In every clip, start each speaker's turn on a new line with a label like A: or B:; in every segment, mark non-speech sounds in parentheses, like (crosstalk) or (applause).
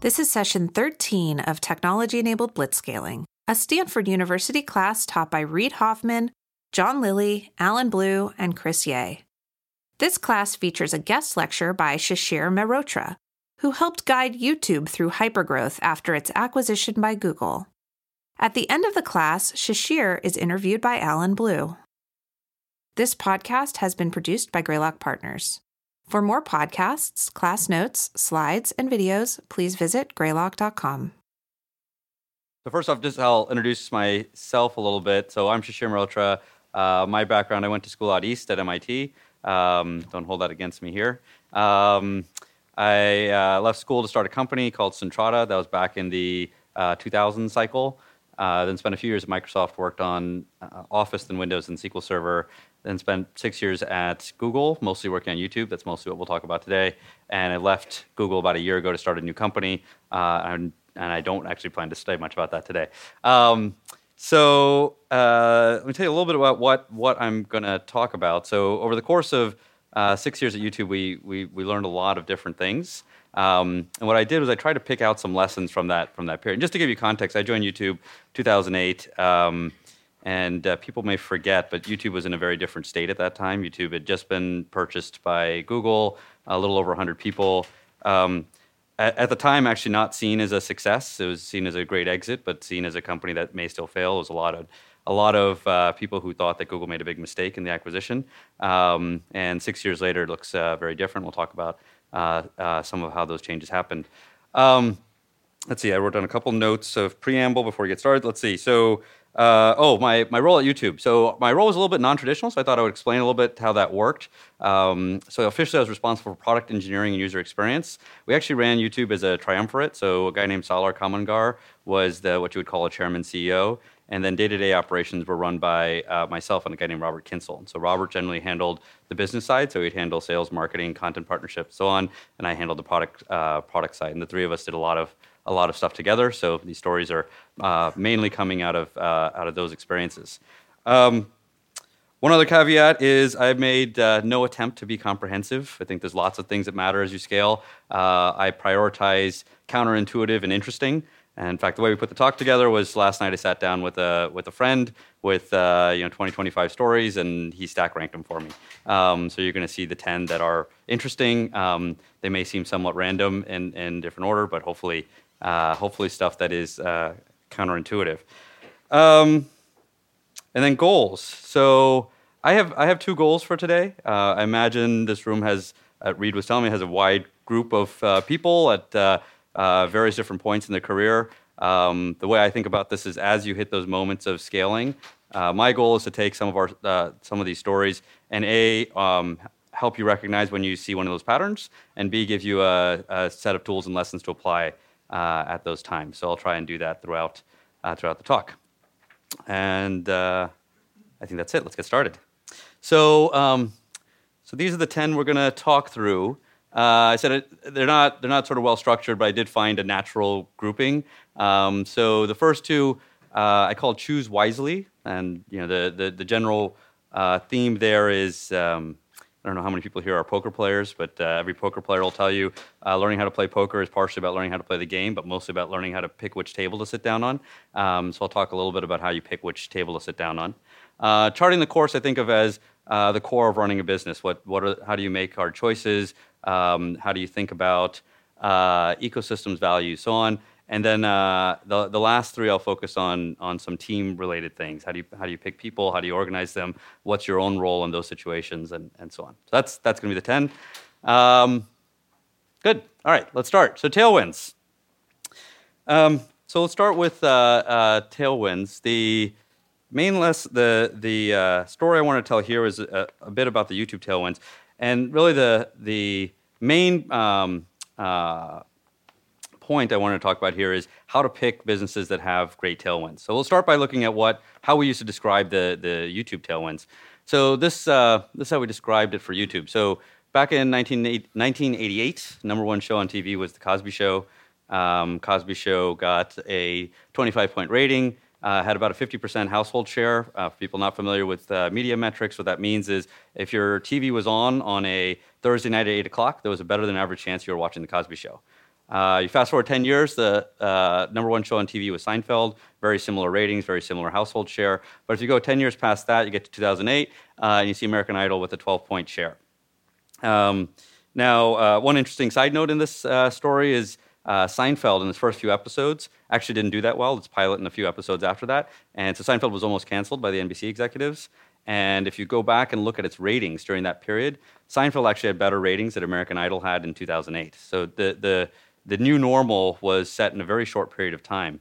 A: This is session 13 of Technology Enabled Blitzscaling, a Stanford University class taught by Reid Hoffman, John Lilly, Allen Blue, and Chris Yeh. This class features a guest lecture by Shishir Mehrotra, who helped guide YouTube through hypergrowth after its acquisition by Google. At the end of the class, Shishir is interviewed by Allen Blue. This podcast has been produced by Greylock Partners. For more podcasts, class notes, slides, and videos, please visit greylock.com.
B: So first off, just I'll introduce myself a little bit. So I'm Shishir Mehrotra. Uh, my background, I went to school out east at MIT. Um, don't hold that against me here. Um, I uh, left school to start a company called Centrata. That was back in the uh, 2000 cycle. Uh, then spent a few years at Microsoft, worked on uh, Office and Windows and SQL Server. Then spent six years at Google, mostly working on YouTube. That's mostly what we'll talk about today. And I left Google about a year ago to start a new company. Uh, and, and, I don't actually plan to say much about that today. Um, so uh, let me tell you a little bit about what, what I'm going to talk about. So over the course of uh, six years at YouTube, we, we, we learned a lot of different things. Um, and what I did was I tried to pick out some lessons from that from that period. And just to give you context, I joined YouTube 2008, um, and uh, people may forget, but YouTube was in a very different state at that time. YouTube had just been purchased by Google, a little over 100 people. Um, at, at, the time, actually not seen as a success. It was seen as a great exit, but seen as a company that may still fail. It was a lot of a lot of uh, people who thought that Google made a big mistake in the acquisition. Um, and six years later, it looks uh, very different. We'll talk about uh, uh, some of how those changes happened. Um, let's see, I wrote down a couple notes of preamble before we get started. Let's see. So, uh, oh, my, my role at YouTube. So, my role was a little bit non traditional, so I thought I would explain a little bit how that worked. Um, so, officially, I was responsible for product engineering and user experience. We actually ran YouTube as a triumvirate. So, a guy named Salar Kamangar was the, what you would call a chairman CEO. And then day-to-day operations were run by uh, myself and a guy named Robert Kyncl. So Robert generally handled the business side, so he'd handle sales, marketing, content partnerships, so on, and I handled the product uh, product side. And the three of us did a lot of a lot of stuff together. So these stories are uh, mainly coming out of uh, out of those experiences. Um, one other caveat is I've made uh, no attempt to be comprehensive. I think there's lots of things that matter as you scale. Uh, I prioritize counterintuitive and interesting. And in fact, the way we put the talk together was last night I sat down with a, with a friend with uh, you know 20, 25 stories, and he stack ranked them for me. Um, so you're going to see the 10 that are interesting. Um, they may seem somewhat random in, in different order, but hopefully, uh, hopefully stuff that is uh, counterintuitive. Um, and then goals. So I have I have two goals for today. Uh, I imagine this room has, uh, Reid was telling me, has a wide group of uh, people at uh, various different points in their career. Um, the way I think about this is as you hit those moments of scaling, my goal is to take some of our some of these stories and a um, help you recognize when you see one of those patterns, and b give you a, a set of tools and lessons to apply uh, at those times. So I'll try and do that throughout uh, throughout the talk. And uh, I think that's it. Let's get started. So um, so these are the ten we're going to talk through. Uh, I said it, they're not they're not sort of well structured, but I did find a natural grouping. Um, so the first two uh, I call choose wisely, and you know the the, the general uh, theme there is. Um, I don't know how many people here are poker players, but uh, every poker player will tell you uh, learning how to play poker is partially about learning how to play the game, but mostly about learning how to pick which table to sit down on. Um, so I'll talk a little bit about how you pick which table to sit down on. Uh, charting the course, I think of as uh, the core of running a business. What, what are, how do you make hard choices? Um, how do you think about uh, ecosystems, values, so on. And then uh, the, the last three, I'll focus on, on some team related things. How do, you, how do you pick people? How do you organize them? What's your own role in those situations? And, and so on. So that's, that's going to be the 10. Um, good. All right, let's start. So, tailwinds. Um, so, let's start with uh, uh tailwinds. The main less, the, the uh, story I want to tell here is a, a bit about the YouTube tailwinds. And really, the, the main um, uh, point I want to talk about here is how to pick businesses that have great tailwinds. So we'll start by looking at what how we used to describe the, the YouTube tailwinds. So this, uh, this is how we described it for YouTube. So back in 19, 1988, number one show on TV was The Cosby Show. Um, Cosby Show got a 25 point rating uh, had about a 50% household share. Uh, for people not familiar with uh, media metrics, what that means is if your TV was on on a Thursday night at 8 o'clock, there was a better than average chance you were watching The Cosby Show. Uh, you fast forward 10 years, the uh, number one show on TV was Seinfeld, very similar ratings, very similar household share. But if you go 10 years past that, you get to 2008, uh, and you see American Idol with a 12 point share. Um, now, uh, one interesting side note in this uh, story is uh, Seinfeld in its first few episodes actually didn't do that well. Its pilot and a few episodes after that. And so Seinfeld was almost canceled by the NBC executives. And if you go back and look at its ratings during that period, Seinfeld actually had better ratings than American Idol had in 2008. So the, the, the new normal was set in a very short period of time.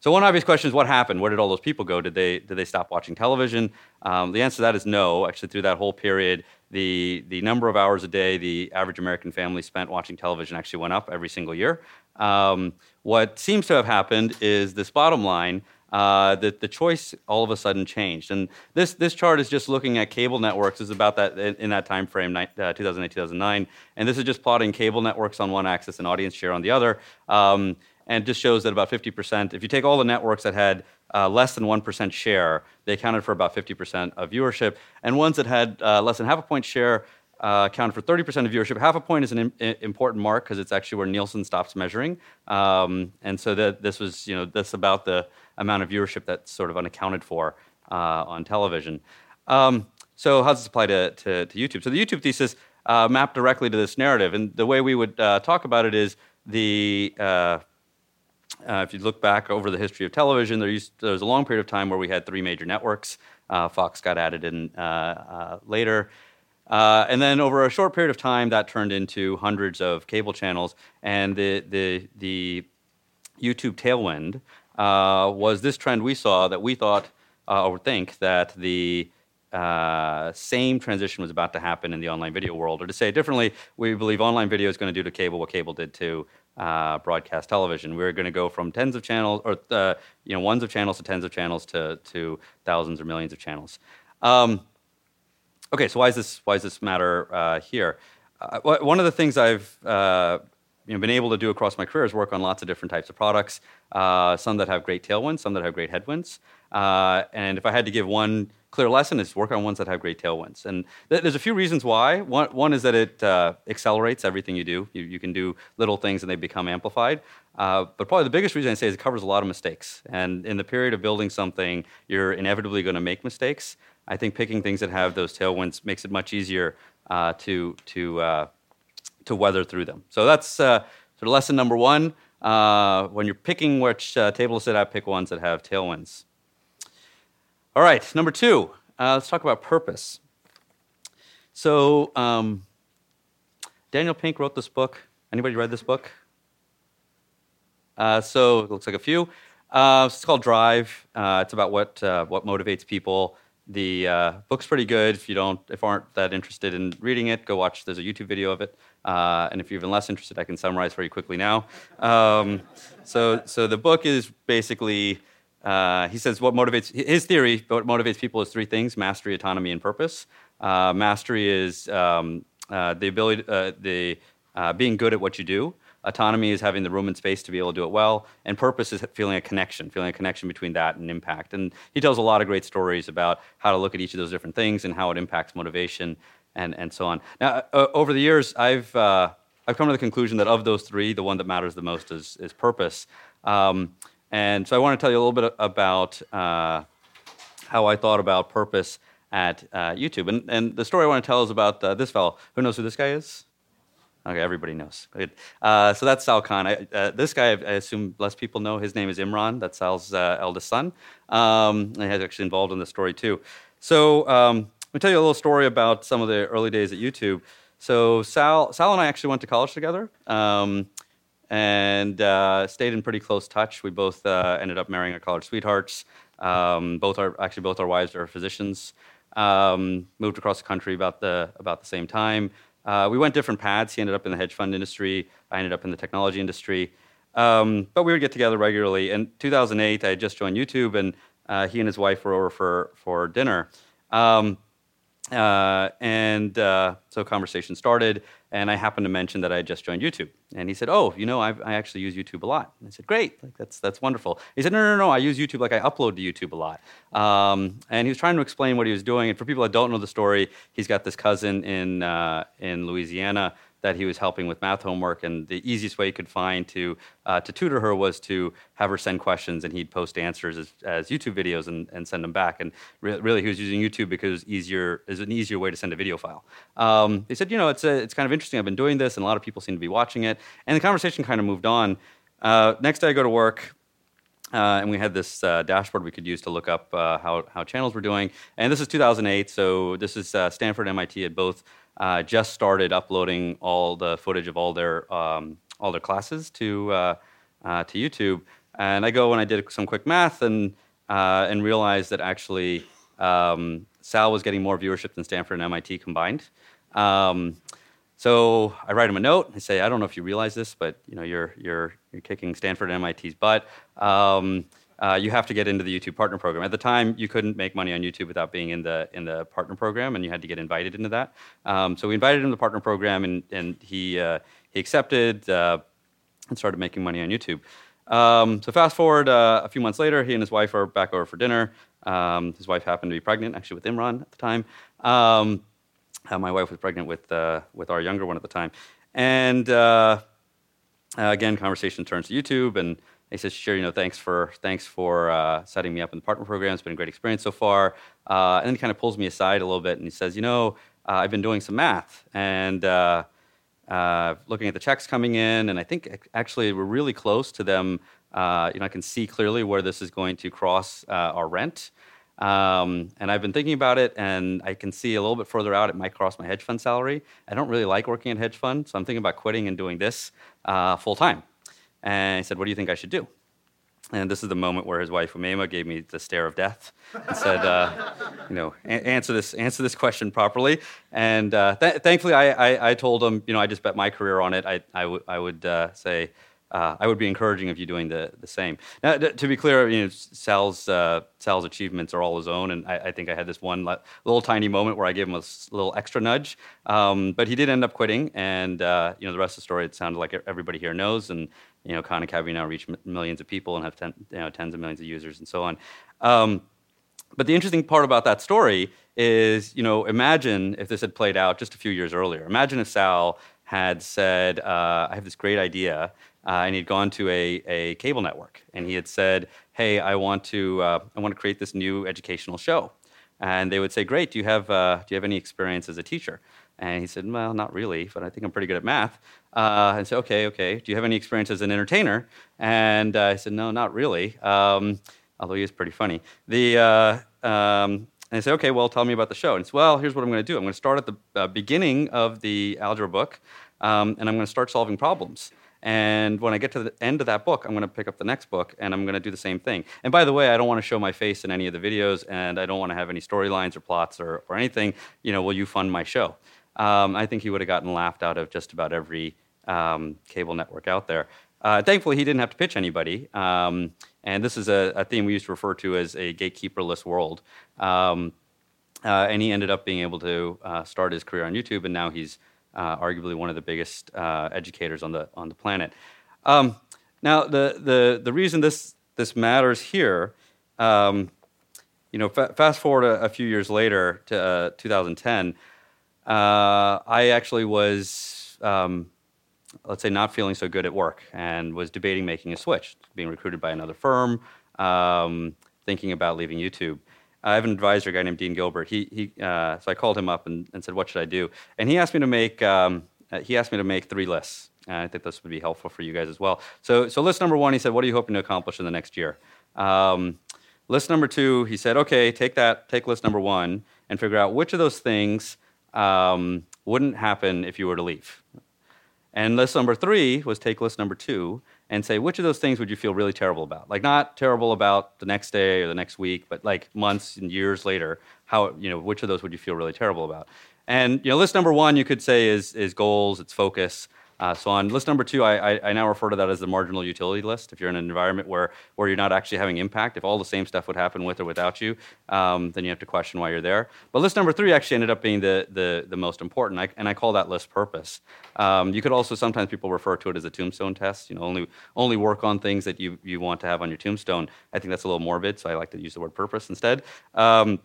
B: So one obvious question is what happened? Where did all those people go? Did they, did they stop watching television? Um, the answer to that is no. Actually, through that whole period, the, the number of hours a day the average American family spent watching television actually went up every single year. Um, what seems to have happened is this bottom line uh, that the choice all of a sudden changed. And this, this chart is just looking at cable networks. is about that in, in, that time frame, uh, 2008, 2009. And this is just plotting cable networks on one axis and audience share on the other. Um, and just shows that about 50%, if you take all the networks that had uh, less than 1% share, they accounted for about 50% of viewership. And ones that had uh, less than half a point share uh, accounted for 30% of viewership. Half a point is an Im- important mark because it's actually where Nielsen stops measuring. Um, and so that this was, you know, that's about the amount of viewership that's sort of unaccounted for uh, on television. Um, so how does this apply to, to, to, YouTube? So the YouTube thesis uh, mapped directly to this narrative. And the way we would uh, talk about it is the uh, uh, if you look back over the history of television, there, used, there, was a long period of time where we had three major networks. Uh, Fox got added in later. Uh, and then over a short period of time, that turned into hundreds of cable channels. And the, the, the YouTube tailwind uh, was this trend we saw that we thought or think that the uh, same transition was about to happen in the online video world. Or to say it differently, we believe online video is going to do to cable what cable did to uh, broadcast television. We're going to go from tens of channels, or uh, you know, ones of channels to tens of channels to, to thousands or millions of channels. Um, okay, so why is this why does this matter uh, here? Uh, one of the things I've uh, you know, been able to do across my career is work on lots of different types of products. Uh, some that have great tailwinds, some that have great headwinds. and if I had to give one clear lesson is work on ones that have great tailwinds. And th- there's a few reasons why. One, one is that it uh, accelerates everything you do. You, you, can do little things and they become amplified. Uh, but probably the biggest reason I say is it covers a lot of mistakes. And in the period of building something, you're inevitably going to make mistakes. I think picking things that have those tailwinds makes it much easier uh, to, to, uh, to weather through them. So that's uh, sort of lesson number one. Uh, when you're picking which table to sit at, pick ones that have tailwinds. All right, number two, uh, let's talk about purpose. So, um, Daniel Pink wrote this book. Anybody read this book? Uh, so it looks like a few. Uh, it's called Drive. Uh, it's about what uh, what motivates people. The uh, book's pretty good. If you don't, if aren't that interested in reading it, go watch. There's a YouTube video of it. And if you're even less interested, I can summarize for you quickly now. Um, so, so the book is basically uh, he says what motivates his theory. What motivates people is three things: mastery, autonomy, and purpose. Uh, mastery is um, uh, the ability, uh, the uh, being good at what you do. Autonomy is having the room and space to be able to do it well, and purpose is feeling a connection, feeling a connection between that and impact. And he tells a lot of great stories about how to look at each of those different things and how it impacts motivation and and so on. Now, over the years, I've I've come to the conclusion that of those three, the one that matters the most is is purpose. Um, and so I want to tell you a little bit about uh, how I thought about purpose at uh, YouTube. And, and the story I want to tell is about uh, this fellow. Who knows who this guy is? Okay, everybody knows. Uh, so that's Sal Khan. I, uh, this guy, I assume less people know. His name is Imran. That's Sal's uh, eldest son. Um, and he's actually involved in the story too. So um, let me tell you a little story about some of the early days at YouTube. So Sal, Sal and I actually went to college together. Um, and uh, stayed in pretty close touch. We both uh, ended up marrying our college sweethearts. Um, both our actually both our wives are physicians. Um, moved across the country about the about the same time. Uh, we went different paths. He ended up in the hedge fund industry. I ended up in the technology industry. Um, but we would get together regularly. In 2008, I had just joined YouTube, and uh, he and his wife were over for for dinner. Um, uh, and uh, so conversation started, and I happened to mention that I had just joined YouTube. And he said, "Oh, you know, I've, i actually use YouTube a lot." And I said, "Great, like, that's that's wonderful." He said, "No, no, no, I use YouTube like I upload to YouTube a lot." Um, and he was trying to explain what he was doing. And for people that don't know the story, he's got this cousin in uh, in Louisiana that he was helping with math homework, and the easiest way he could find to uh, to tutor her was to have her send questions, and he'd post answers as, as YouTube videos and, and send them back. And re- really, he was using YouTube because it easier is an easier way to send a video file. Um, he said, you know, it's a, it's kind of interesting. I've been doing this, and a lot of people seem to be watching it. And the conversation kind of moved on. Uh, next day, I go to work. Uh, and we had this uh, dashboard we could use to look up uh, how, how channels were doing. And this is 2008, so this is uh, Stanford and MIT had both uh, just started uploading all the footage of all their um, all their classes to uh, to YouTube. And I go and I did some quick math and and realized that actually um, Sal was getting more viewership than Stanford and MIT combined. Um, so I write him a note. I say, I don't know if you realize this, but you know, you're you're you're kicking Stanford and MIT's butt. Um, uh, you have to get into the YouTube Partner Program. At the time, you couldn't make money on YouTube without being in the in the Partner Program, and you had to get invited into that. Um, so we invited him to the Partner Program, and and he uh, he accepted uh, and started making money on YouTube. Um, so fast forward uh, a few months later, he and his wife are back over for dinner. Um, his wife happened to be pregnant, actually with Imran at the time. Um, uh, my wife was pregnant with, uh, with our younger one at the time. And again, conversation turns to YouTube, and he says, "Sure, you know, thanks for thanks for uh, setting me up in the partner program. It's been a great experience so far." Uh, and then he kind of pulls me aside a little bit, and he says, "You know, I've been doing some math and looking at the checks coming in, and I think actually we're really close to them. you know, I can see clearly where this is going to cross our rent." Um, and I've been thinking about it, and I can see a little bit further out it might cross my hedge fund salary. I don't really like working at hedge fund, so I'm thinking about quitting and doing this uh, full time. And he said, "What do you think I should do?" And this is the moment where his wife Umaima gave me the stare of death and said, uh, "You know, a- answer this answer this question properly." And uh, th- thankfully, I, I, I, told him, you know, I just bet my career on it. I, I, w- I would uh, say uh, I would be encouraging of you doing the, the same. Now, to be clear, you know, Sal's, uh, Sal's achievements are all his own, and I, I, think I had this one little tiny moment where I gave him a little extra nudge. Um, but he did end up quitting, and uh, you know, the rest of the story it sounded like everybody here knows. And you know, Khan Academy now reach millions of people and have ten, you know, tens of millions of users and so on. Um, but the interesting part about that story is, you know, imagine if this had played out just a few years earlier. Imagine if Sal had said, uh, "I have this great idea." Uh, and he'd gone to a, a cable network and he had said, "Hey, I want to uh, I want to create this new educational show," and they would say, "Great, do you have uh, do you have any experience as a teacher?" And he said, "Well, not really, but I think I'm pretty good at math." Uh, and said, "Okay, okay. Do you have any experience as an entertainer?" And uh, I said, "No, not really." Um, although he is pretty funny. The uh, um, and I said, okay, well, tell me about the show. And he said, well, here's what I'm going to do. I'm going to start at the uh, beginning of the algebra book, um, and I'm going to start solving problems. And when I get to the end of that book, I'm going to pick up the next book and I'm going to do the same thing. And by the way, I don't want to show my face in any of the videos and I don't want to have any storylines or plots or, or anything. You know, will you fund my show? Um, I think he would have gotten laughed out of just about every um, cable network out there. Uh, thankfully, he didn't have to pitch anybody. Um, and this is a, a, theme we used to refer to as a gatekeeperless world. Um, uh, and he ended up being able to uh, start his career on YouTube, and now he's uh, arguably one of the biggest uh, educators on the on the planet. Um, now, the, the the reason this this matters here, um, you know, fa- fast forward a, a, few years later to uh, 2010, uh, I actually was. Um, let's say not feeling so good at work and was debating making a switch, being recruited by another firm, um, thinking about leaving YouTube. I have an advisor, a guy named Dean Gilbert. He, he, uh, so I called him up and, and said, "What should I do?" And he asked me to make um, uh, he asked me to make three lists. And I think this would be helpful for you guys as well. So, so list number one, he said, "What are you hoping to accomplish in the next year?" Um, list number two, he said, "Okay, take that, take list number one, and figure out which of those things um, wouldn't happen if you were to leave." And list number three was take list number two and say which of those things would you feel really terrible about? Like not terrible about the next day or the next week but like months and years later how you know which of those would you feel really terrible about? And you know list number one you could say is is goals it's focus uh, so on list number two, I, I, I, now refer to that as the marginal utility list. If you're in an environment where, where you're not actually having impact, if all the same stuff would happen with or without you, um, then you have to question why you're there. But list number three actually ended up being the, the, the most important, I, and I call that list purpose. Um, you could also, sometimes people refer to it as a tombstone test. You know, only, only work on things that you, you want to have on your tombstone. I think that's a little morbid, so I like to use the word purpose instead. Um,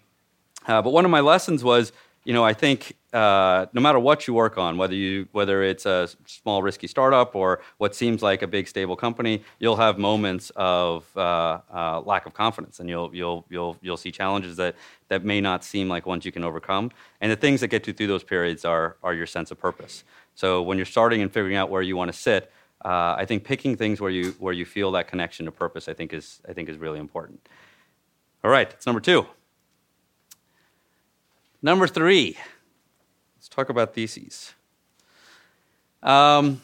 B: uh, but one of my lessons was you know, I think uh, no matter what you work on, whether you whether it's a small risky startup or what seems like a big stable company, you'll have moments of uh, uh, lack of confidence, and you'll you'll you'll you'll see challenges that that may not seem like ones you can overcome. And the things that get you through those periods are are your sense of purpose. So when you're starting and figuring out where you want to sit, uh, I think picking things where you where you feel that connection to purpose, I think is I think is really important. All right, it's number two. Number three, let's talk about theses. Um,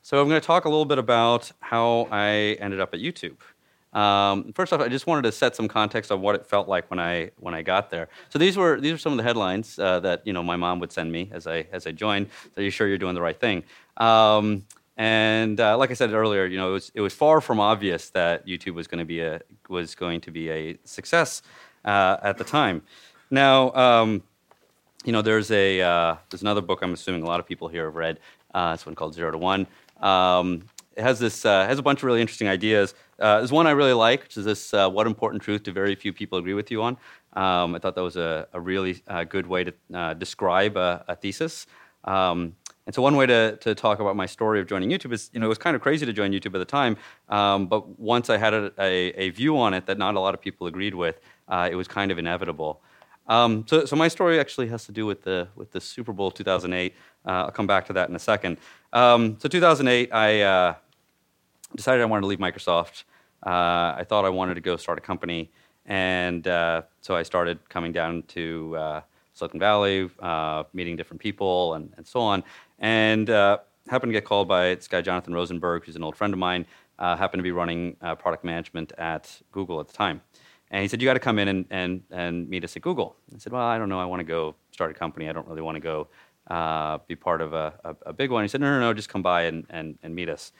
B: so I'm going to talk a little bit about how I ended up at YouTube. Um, first off, I just wanted to set some context on what it felt like when I when I got there. So these were these were some of the headlines uh, that you know my mom would send me as I as I joined. So you sure you're doing the right thing? Um, and uh, like I said earlier, you know it was it was far from obvious that YouTube was going to be a was going to be a success uh, at the time. Now, um, you know, there's a uh, there's another book I'm assuming a lot of people here have read. Uh, it's one called Zero to One. Um, it has this uh, has a bunch of really interesting ideas. Uh, there's one I really like, which is this uh, "What important truth do very few people agree with you on?" Um, I thought that was a, a really uh, good way to describe a, a thesis. Um, and so one way to, to talk about my story of joining YouTube is, you know, it was kind of crazy to join YouTube at the time, um, but once I had a, a, a, view on it that not a lot of people agreed with, it was kind of inevitable. Um, so, so my story actually has to do with the with the Super Bowl 2008. Uh, I'll come back to that in a second. Um, so 2008, I uh, decided I wanted to leave Microsoft. Uh, I thought I wanted to go start a company, and uh, so I started coming down to uh, Silicon Valley, uh, meeting different people, and, and so on. And happened to get called by this guy Jonathan Rosenberg, who's an old friend of mine. happened to be running product management at Google at the time. And he said, You got to come in and, and, and meet us at Google. I said, Well, I don't know. I want to go start a company. I don't really want to go uh, be part of a, a, a, big one. He said, No, no, no, just come by and, and, and meet us.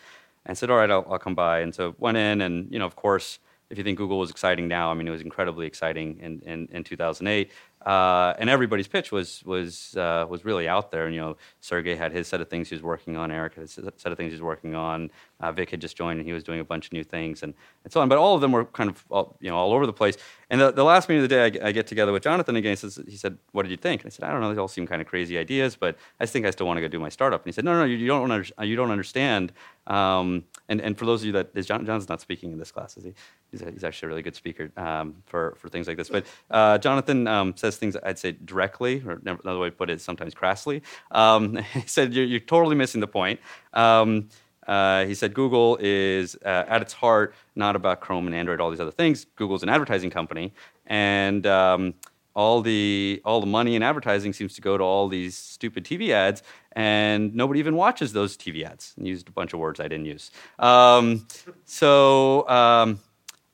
B: And I said, All right, I'll, I'll come by. And so went in, and, you know, of course, if you think Google was exciting now, I mean, it was incredibly exciting in, in, in 2008. Uh, and everybody's pitch was was uh, was really out there. And you know, Sergey had his set of things he was working on. Eric had his set of things he was working on. Uh, Vic had just joined and he was doing a bunch of new things and, and so on. But all of them were kind of all, you know all over the place. And the, the last meeting of the day, I, I get together with Jonathan again. He, says, he said, "What did you think?" And I said, "I don't know. They all seem kind of crazy ideas, but I think I still want to go do my startup." And he said, "No, no, you, you don't under, you don't understand." Um, and and for those of you that is John, John's not speaking in this class, is he? He's, a, he's actually a really good speaker um, for for things like this. But uh, Jonathan um, says things I'd say directly, or another way to put it, sometimes crassly. Um, (laughs) he said, you're, you're, totally missing the point. Um, uh, he said Google is uh, at its heart not about Chrome and Android, all these other things. Google's an advertising company, and um, all the all the money in advertising seems to go to all these stupid TV ads, and nobody even watches those TV ads. And used a bunch of words I didn't use. Um, so um,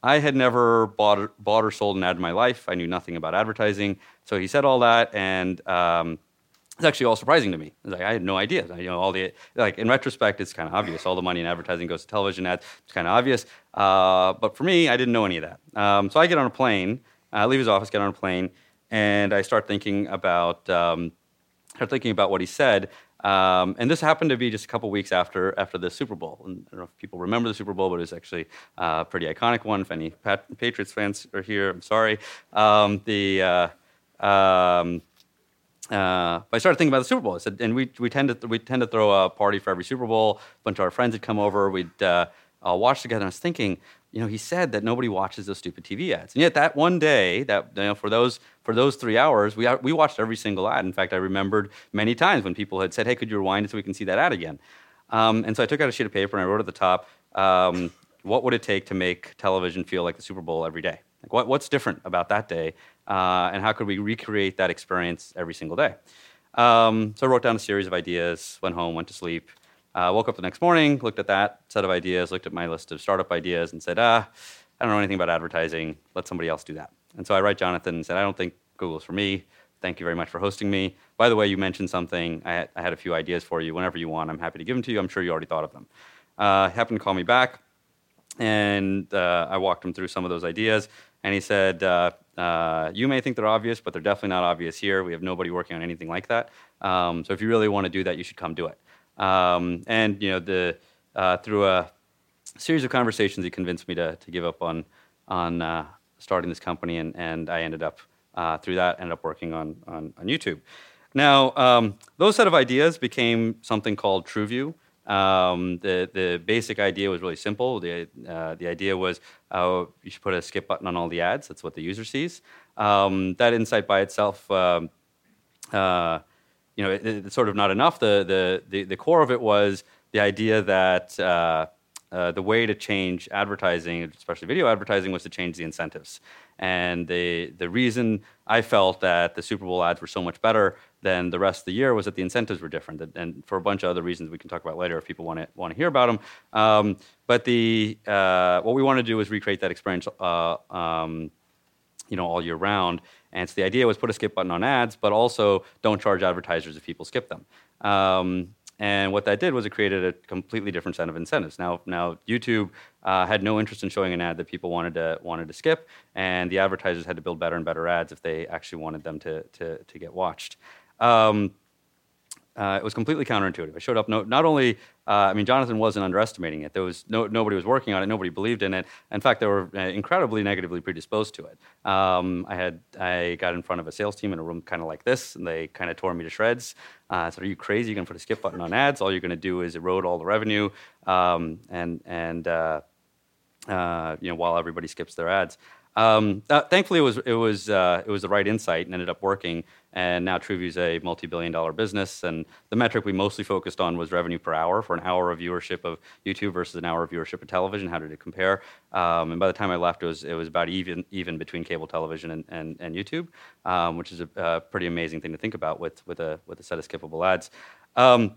B: I had never bought bought or sold an ad in my life. I knew nothing about advertising. So he said all that, and um, it's actually all surprising to me. Like I had no idea. You know, all the like in retrospect, it's kind of obvious. All the money in advertising goes to television ads. It's kind of obvious. Uh, but for me, I didn't know any of that. Um, so I get on a plane, I leave his office, get on a plane, and I start thinking about um, start thinking about what he said. Um, and this happened to be just a couple weeks after after the Super Bowl. And I don't know if people remember the Super Bowl, but it was actually uh, a pretty iconic one. If any Pat- Patriots fans are here, I'm sorry. Um, the uh, um, uh, I started thinking about the Super Bowl. I said, and we, we tend to we tend to throw a party for every Super Bowl. A bunch of our friends would come over. We'd uh, all watch together. And I was thinking, you know, he said that nobody watches those stupid TV ads, and yet that one day, that you know, for those for those three hours, we we watched every single ad. In fact, I remembered many times when people had said, "Hey, could you rewind it so we can see that ad again?" Um, and so I took out a sheet of paper and I wrote at the top, um, "What would it take to make television feel like the Super Bowl every day?" Like what, what's different about that day, uh, and how could we recreate that experience every single day? Um, so I wrote down a series of ideas, went home, went to sleep, uh, woke up the next morning, looked at that set of ideas, looked at my list of startup ideas, and said, ah, I don't know anything about advertising. Let somebody else do that. And so I write Jonathan and said, I don't think Google's for me. Thank you very much for hosting me. By the way, you mentioned something. I had, I had a few ideas for you. Whenever you want, I'm happy to give them to you. I'm sure you already thought of them. Uh, happened to call me back, and uh, I walked him through some of those ideas. And he said, uh, uh, You may think they're obvious, but they're definitely not obvious here. We have nobody working on anything like that. Um, so if you really want to do that, you should come do it. Um, and you know, the, uh, through a series of conversations, he convinced me to, to give up on, on uh, starting this company, and, and I ended up uh, through that, ended up working on, on, on YouTube. Now, um, those set of ideas became something called TrueView. Um, the, the basic idea was really simple. The, uh, the idea was uh, you should put a skip button on all the ads. That's what the user sees. Um, that insight by itself, um, uh, you know, it, it's sort of not enough. The, the, the, the, core of it was the idea that uh, uh, the way to change advertising, especially video advertising, was to change the incentives. And the, the reason I felt that the Super Bowl ads were so much better than the rest of the year was that the incentives were different, and for a bunch of other reasons we can talk about later if people want to want to hear about them. Um, but the uh, what we want to do is recreate that experience, uh, um, you know, all year round. And so the idea was put a skip button on ads, but also don't charge advertisers if people skip them. Um, and what that did was it created a completely different set of incentives. Now, now YouTube uh, had no interest in showing an ad that people wanted to wanted to skip, and the advertisers had to build better and better ads if they actually wanted them to to, to get watched. Um, uh, it was completely counterintuitive. I showed up. No, not only, uh, I mean, Jonathan wasn't underestimating it. There was no, nobody was working on it. Nobody believed in it. In fact, they were uh, incredibly negatively predisposed to it. Um, I had, I got in front of a sales team in a room kind of like this, and they kind of tore me to shreds. Uh, I said, "Are you crazy? You're going to put a skip button on ads? All you're going to do is erode all the revenue, um, and and uh, uh, you know, while everybody skips their ads." Um, uh, thankfully, it was it was uh, it was the right insight and ended up working. And now TrueView is a multi-billion-dollar business. And the metric we mostly focused on was revenue per hour for an hour of viewership of YouTube versus an hour of viewership of television. How did it compare? Um, and by the time I left, it was it was about even even between cable television and and, and YouTube, um, which is a, a, pretty amazing thing to think about with with a with a set of skippable ads. Um,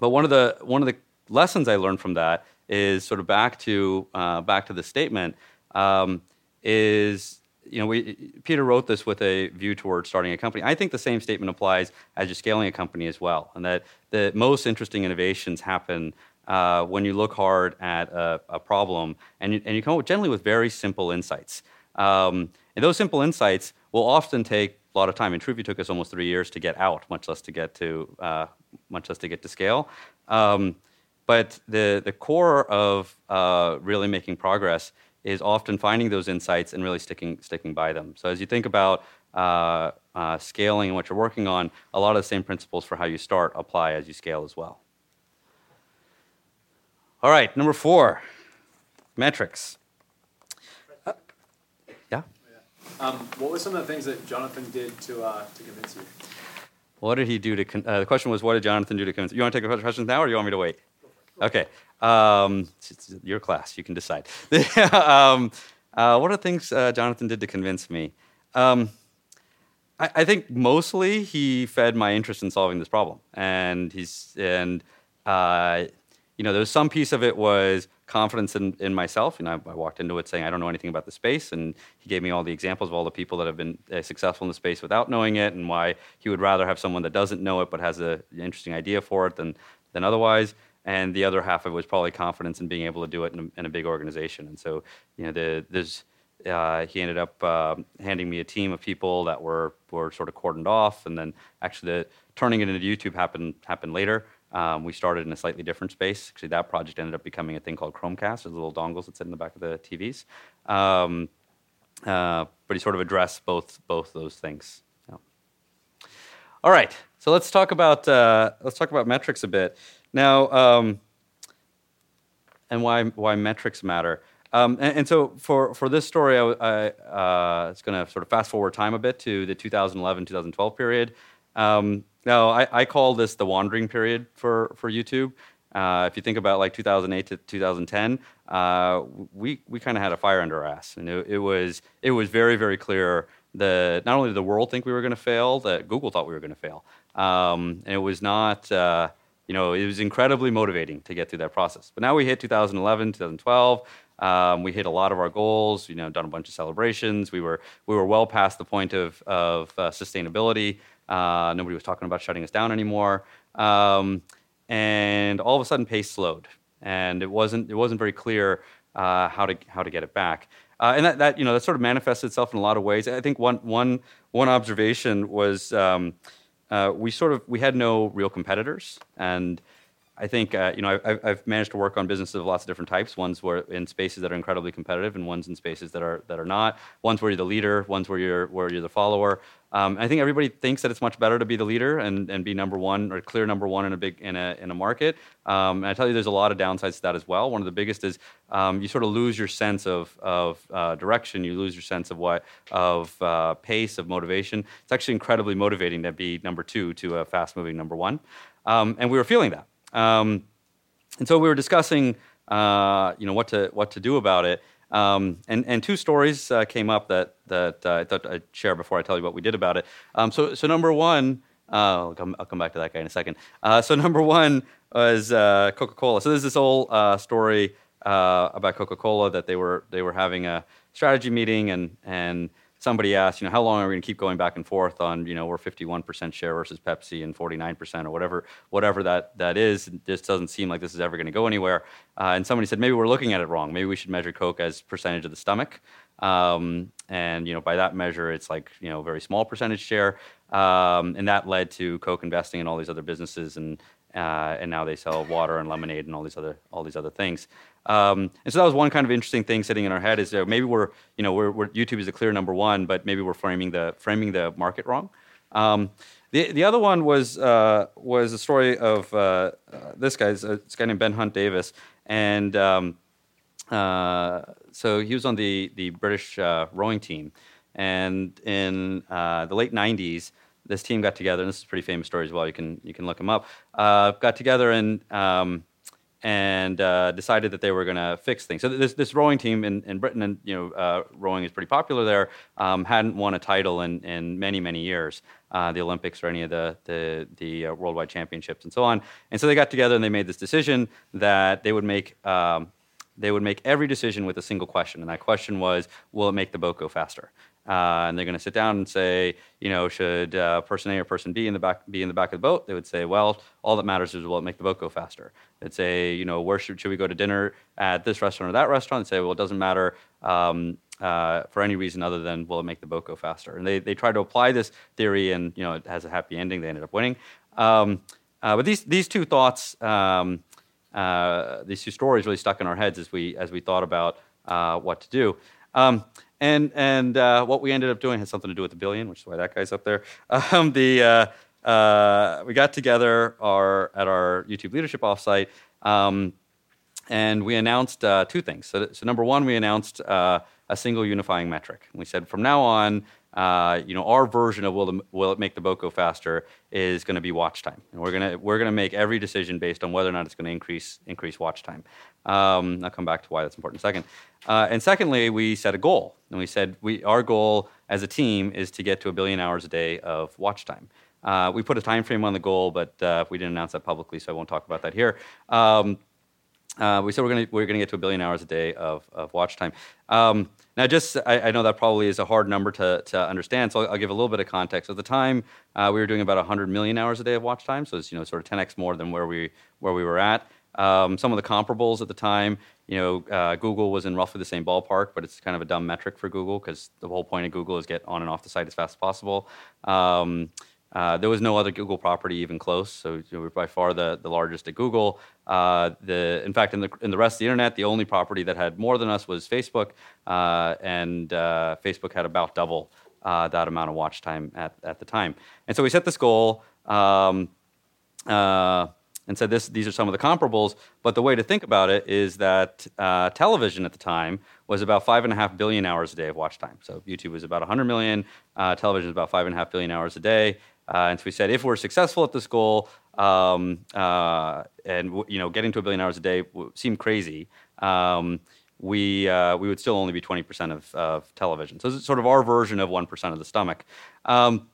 B: but one of the one of the lessons I learned from that is sort of back to uh, back to the statement. Um, is you know, we, Peter wrote this with a view towards starting a company. I think the same statement applies as you're scaling a company as well, and that the most interesting innovations happen uh, when you look hard at a, a problem and you, and you come up generally with very simple insights. Um, and those simple insights will often take a lot of time. In truth, it took us almost three years to get out, much less to get to uh, much less to get to scale. Um, but the the core of uh, really making progress is often finding those insights and really sticking sticking by them. So as you think about uh, uh, scaling and what you're working on, a lot of the same principles for how you start apply as you scale as well. All right, number four, metrics. Uh, yeah.
C: Um, what were some of the things that Jonathan did to uh, to convince you?
B: What did he do to? Con- uh, the question was, what did Jonathan do to convince? You? You want to take the questions now, or do you want me to wait? Okay. Um, your class. You can decide. (laughs) um, uh, what are things uh, Jonathan did to convince me? Um, I, I, think mostly he fed my interest in solving this problem, and he's and uh, you know, there was some piece of it was confidence in, in myself. Know, I, I, walked into it saying I don't know anything about the space, and he gave me all the examples of all the people that have been uh, successful in the space without knowing it, and why he would rather have someone that doesn't know it but has an interesting idea for it than than otherwise and the other half of it was probably confidence in being able to do it in a, in a big organization. And so, you know, the, there's uh, he ended up uh, handing me a team of people that were were sort of cordoned off, and then actually the, turning it into YouTube happened happened later. Um, we started in a slightly different space. Actually, that project ended up becoming a thing called Chromecast. There's little dongles that sit in the back of the TVs. Um, uh, but he sort of addressed both both those things. All right, so let's talk about uh, let's talk about metrics a bit. Now, um, and why why metrics matter. Um, and, and, so for, for this story, I, I uh, it's going to sort of fast forward time a bit to the 2011 2012 period. Um, now, I, I, call this the wandering period for, for YouTube. Uh, if you think about like 2008 to 2010, uh, we, we kind of had a fire under our ass. And it, it, was, it was very, very clear that not only did the world think we were going to fail, that Google thought we were going to fail. Um, and it was not, uh, you know, it was incredibly motivating to get through that process. But now we hit 2011, 2012. Um, we hit a lot of our goals. You know, done a bunch of celebrations. We were we were well past the point of of uh, sustainability. Uh, nobody was talking about shutting us down anymore. Um, and all of a sudden, pace slowed, and it wasn't it wasn't very clear uh, how to how to get it back. Uh, and that, that you know that sort of manifested itself in a lot of ways. I think one one one observation was. Um, uh, we sort of we had no real competitors, and I think uh, you know I've, I've managed to work on businesses of lots of different types. Ones where in spaces that are incredibly competitive, and ones in spaces that are that are not. Ones where you're the leader, ones where you're where you're the follower. Um, I think everybody thinks that it's much better to be the leader and, and be number one or clear number one in a big in a in a market. Um, and I tell you, there's a lot of downsides to that as well. One of the biggest is um, you sort of lose your sense of of uh, direction. You lose your sense of what of uh, pace of motivation. It's actually incredibly motivating to be number two to a fast moving number one, um, and we were feeling that. Um, and so we were discussing, uh, you know, what to what to do about it. Um, and, and two stories uh, came up that, that uh, I thought I'd share before I tell you what we did about it. Um, so, so number one, uh, I'll, come, I'll come back to that guy in a second. Uh, so number one was uh, Coca-Cola. So there's this old story about Coca-Cola that they were they were having a strategy meeting and and somebody asked, you know, how long are we going to keep going back and forth on, you know, we're 51% share versus Pepsi and 49% or whatever, whatever that, that is. This doesn't seem like this is ever going to go anywhere. Uh, and somebody said, maybe we're looking at it wrong. Maybe we should measure Coke as percentage of the stomach. Um, and, you know, by that measure, it's like, you know, very small percentage share. Um, and that led to Coke investing in all these other businesses and, uh, and now they sell water and lemonade and all these other all these other things. Um, and so that was one kind of interesting thing sitting in our head is uh, maybe we're you know we're, we're, YouTube is a clear number one, but maybe we're framing the framing the market wrong. Um, the the other one was uh, was a story of uh, uh this guy's uh, this guy named Ben Hunt Davis, and um, uh, so he was on the the British rowing team, and in the late '90s this team got together, and this is a pretty famous story as well. You can you can look them up. Got together and um, and uh, decided that they were going to fix things. So this this rowing team in, in Britain, and you know, uh, rowing is pretty popular there. Um, hadn't won a title in, in many many years, uh, the Olympics or any of the the, the uh, worldwide championships and so on. And so they got together and they made this decision that they would make. Um, they would make every decision with a single question, and that question was, "Will it make the boat go faster?" Uh, and they're going to sit down and say, you know, should uh, person A or person B in the back be in the back of the boat? They would say, well, all that matters is will it make the boat go faster? They'd say, you know, where should, should we go to dinner at this restaurant or that restaurant? They'd say, well, it doesn't matter um, uh, for any reason other than will it make the boat go faster? And they they tried to apply this theory, and you know, it has a happy ending. They ended up winning. Um, uh, but these these two thoughts, um, uh, these two stories, really stuck in our heads as we as we thought about uh, what to do. And and uh, what we ended up doing has something to do with the billion, which is why that guy's up there. (laughs) Um, the uh, uh, we got together our at our YouTube leadership offsite, um, and we announced uh, two things. So, so number one, we announced uh, a single unifying metric. We said from now on, uh, you know, our version of will, the, will it make the boat go faster is going to be watch time, and we're gonna we're gonna make every decision based on whether or not it's going to increase increase watch time. Um, I'll come back to why that's important in a second. Uh, and secondly, we set a goal, and we said we our goal as a team is to get to a billion hours a day of watch time. Uh, we put a time frame on the goal, but uh, we didn't announce that publicly, so I won't talk about that here. Um, uh, we said we're going we're gonna get to a billion hours a day of, of watch time. Um, now, just I, I, know that probably is a hard number to, to understand, so I'll, I'll give a little bit of context. At the time, uh, we were doing about 100 million hours a day of watch time, so it's you know sort of 10x more than where we where we were at. Um, some of the comparables at the time, you know, uh, Google was in roughly the same ballpark, but it's kind of a dumb metric for Google because the whole point of Google is get on and off the site as fast as possible. Um, uh, there was no other Google property even close, so you know, we're by far the, the largest at Google. Uh, the, in fact, in the, in the rest of the internet, the only property that had more than us was Facebook, uh, and uh, Facebook had about double uh, that amount of watch time at, at the time. And so we set this goal um, uh, and said this, these are some of the comparables, but the way to think about it is that television at the time was about five and a half billion hours a day of watch time. So YouTube was about 100 million, television was about five and a half billion hours a day. Uh, and so we said, if we're successful at this goal, um, uh, and you know, getting to a billion hours a day seemed crazy. Um, we uh, we would still only be 20% of, of television. So it's sort of our version of 1% of the stomach. Um,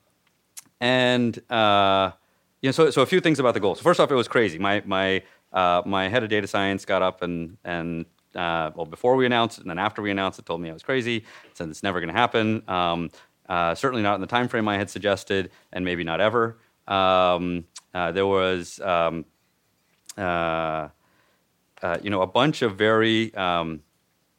B: and uh, you know, so so a few things about the goal. So first off, it was crazy. My my uh, my head of data science got up and and uh, well before we announced it and then after we announced it, told me I was crazy. Said it's never going to happen. Um, uh, certainly not in the time frame I had suggested, and maybe not ever. Um, uh, there was, um, uh, uh you know, a bunch of very um,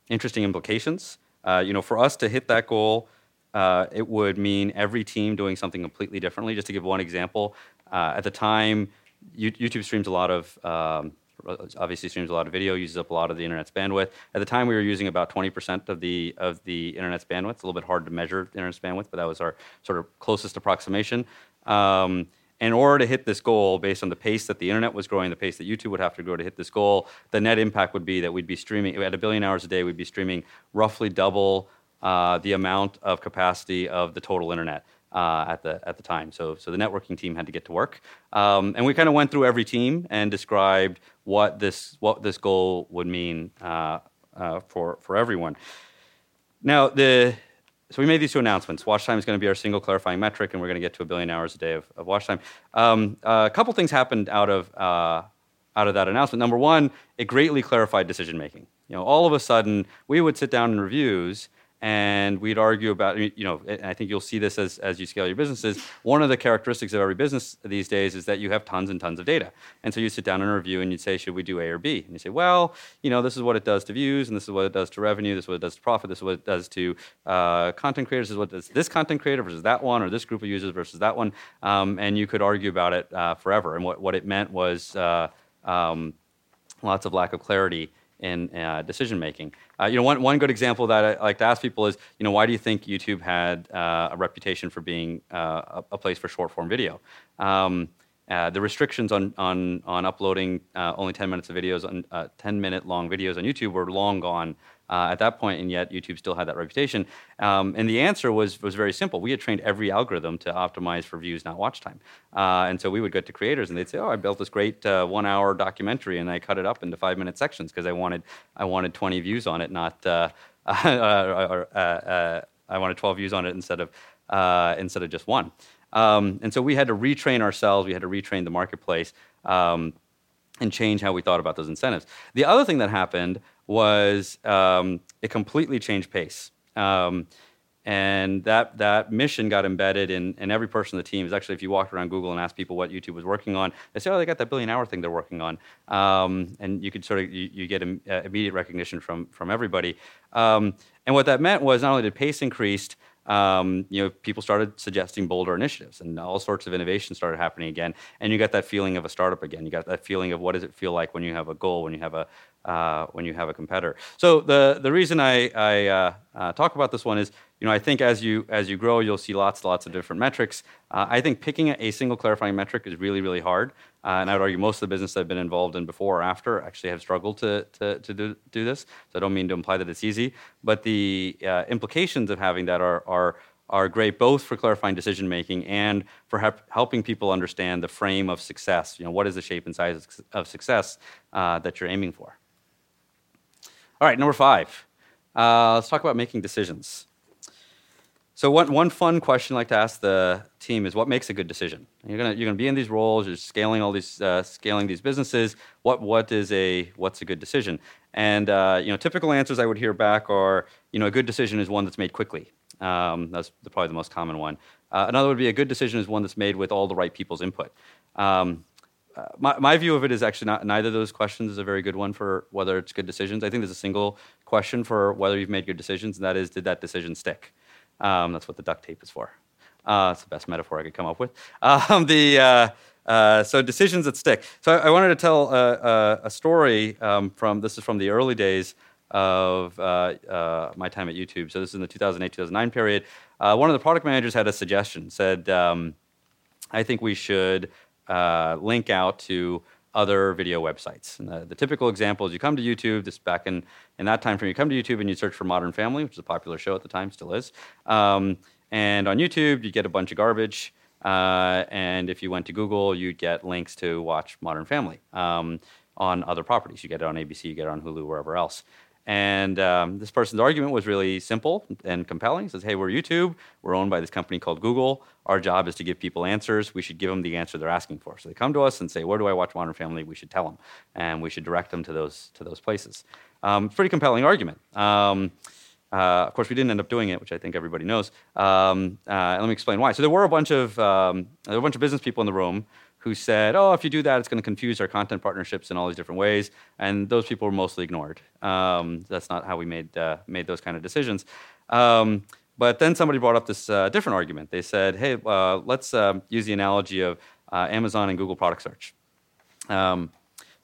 B: interesting implications. Uh, you know, for us to hit that goal, uh, it would mean every team doing something completely differently. Just to give one example, at the time, YouTube streams a lot of um, obviously streams a lot of video, uses up a lot of the internet's bandwidth. At the time, we were using about 20% of the of the internet's bandwidth. It's a little bit hard to measure the internet's bandwidth, but that was our sort of closest approximation. Um, in order to hit this goal, based on the pace that the internet was growing, the pace that YouTube would have to grow to hit this goal, the net impact would be that we'd be streaming at a billion hours a day. We'd be streaming roughly double uh, the amount of capacity of the total internet. Uh, at the at the time. So so the networking team had to get to work, um, and we kind of went through every team and described what this what this goal would mean uh, uh, for for everyone. Now the so we made these two announcements. Watch time is going to be our single clarifying metric, and we're going to get to a billion hours a day of, of watch time. Um, a couple things happened out of uh, out of that announcement. Number one, it greatly clarified decision making. You know, all of a sudden, we would sit down in reviews and we'd argue about you know i think you'll see this as, as you scale your businesses. One of the characteristics of every business these days is that you have tons and tons of data. And so you sit down and review and you'd say should we do a or b? And you say well you know this is what it does to views and this is what it does to revenue this is what it does to profit this is what it does to uh, content creators this is what does this content creator versus that one or this group of users versus that one. Um, and you could argue about it uh, forever. And what, what it meant was uh, um, lots of lack of clarity in uh, decision making. Uh, you know, one, one good example that I like to ask people is, you know, why do you think YouTube had uh, a reputation for being uh, a, a, place for short form video? Um, uh, the restrictions on on on uploading uh, only 10 minutes of videos on 10 minute long videos on YouTube were long gone uh, at that point, and yet YouTube still had that reputation. Um, and the answer was was very simple. We had trained every algorithm to optimize for views, not watch time. Uh, and so we would go to creators, and they'd say, "Oh, I built this great uh, one-hour documentary, and I cut it up into five-minute sections because I wanted I wanted 20 views on it, not uh, (laughs) uh, uh, I wanted 12 views on it instead of instead of just one." Um, and so we had to retrain ourselves. We had to retrain the marketplace. Um, and change how we thought about those incentives. The other thing that happened was um, it completely changed pace. Um, and that, that mission got embedded in, in every person on the team. Is actually, if you walked around Google and asked people what YouTube was working on, they say, "Oh, they got that billion hour thing they're working on," um, and you could sort of you, you get Im- uh, immediate recognition from from everybody. Um, and what that meant was not only did pace increased, um, you know, people started suggesting bolder initiatives, and all sorts of innovation started happening again. And you got that feeling of a startup again. You got that feeling of what does it feel like when you have a goal, when you have a uh, when you have a competitor. So the the reason I, I uh, uh, talk about this one is, you know, I think as you as you grow, you'll see lots lots of different metrics. Uh, I think picking a single clarifying metric is really really hard. Uh, and I would argue most of the business I've been involved in before or after actually have struggled to, to, to do, do this. So I don't mean to imply that it's easy, but the implications of having that are, are, are great both for clarifying decision making and for helping people understand the frame of success. You know, what is the shape and size of success that you're aiming for? All right, number five. Uh, let's talk about making decisions. So one, one fun question I like to ask the team is what makes a good decision? You're gonna you're gonna be in these roles, you're scaling all these uh, scaling these businesses. What what is a what's a good decision? And uh, you know typical answers I would hear back are you know a good decision is one that's made quickly. Um, that's probably the most common one. Uh, another would be a good decision is one that's made with all the right people's input. Um, uh, my, my view of it is actually not neither of those questions is a very good one for whether it's good decisions. I think there's a single question for whether you've made good decisions, and that is did that decision stick? Um, that's what the duct tape is for. Uh, it's the best metaphor I could come up with. (laughs) Um, the, uh, uh, so decisions that stick. So I, I wanted to tell a, a, a story um, from, this is from the early days of uh, uh, my time at YouTube. So this is in the 2008-2009 period. Uh, one of the product managers had a suggestion, said, um, I think we should link out to other video websites. The, the, typical example is you come to YouTube, this back in, in that time frame, you come to YouTube and you search for Modern Family, which is a popular show at the time, still is. Um, and on YouTube, you get a bunch of garbage. Uh, and if you went to Google, you'd get links to watch Modern Family um, on other properties. You get it on ABC, you get it on Hulu, wherever else. And um, this person's argument was really simple and compelling. He says, hey, we're YouTube. We're owned by this company called Google. Our job is to give people answers. We should give them the answer they're asking for. So they come to us and say, where do I watch Modern Family? We should tell them. And we should direct them to those, to those places. Um, pretty compelling argument. Um, uh, of course, we didn't end up doing it, which I think everybody knows. Um, uh, let me explain why. So there were a bunch of um, there were a bunch of business people in the room who said, "Oh, if you do that, it's going to confuse our content partnerships in all these different ways." And those people were mostly ignored. Um, that's not how we made uh, made those kind of decisions. Um, but then somebody brought up this uh, different argument. They said, "Hey, uh, let's um, use the analogy of uh, Amazon and Google product search." Um,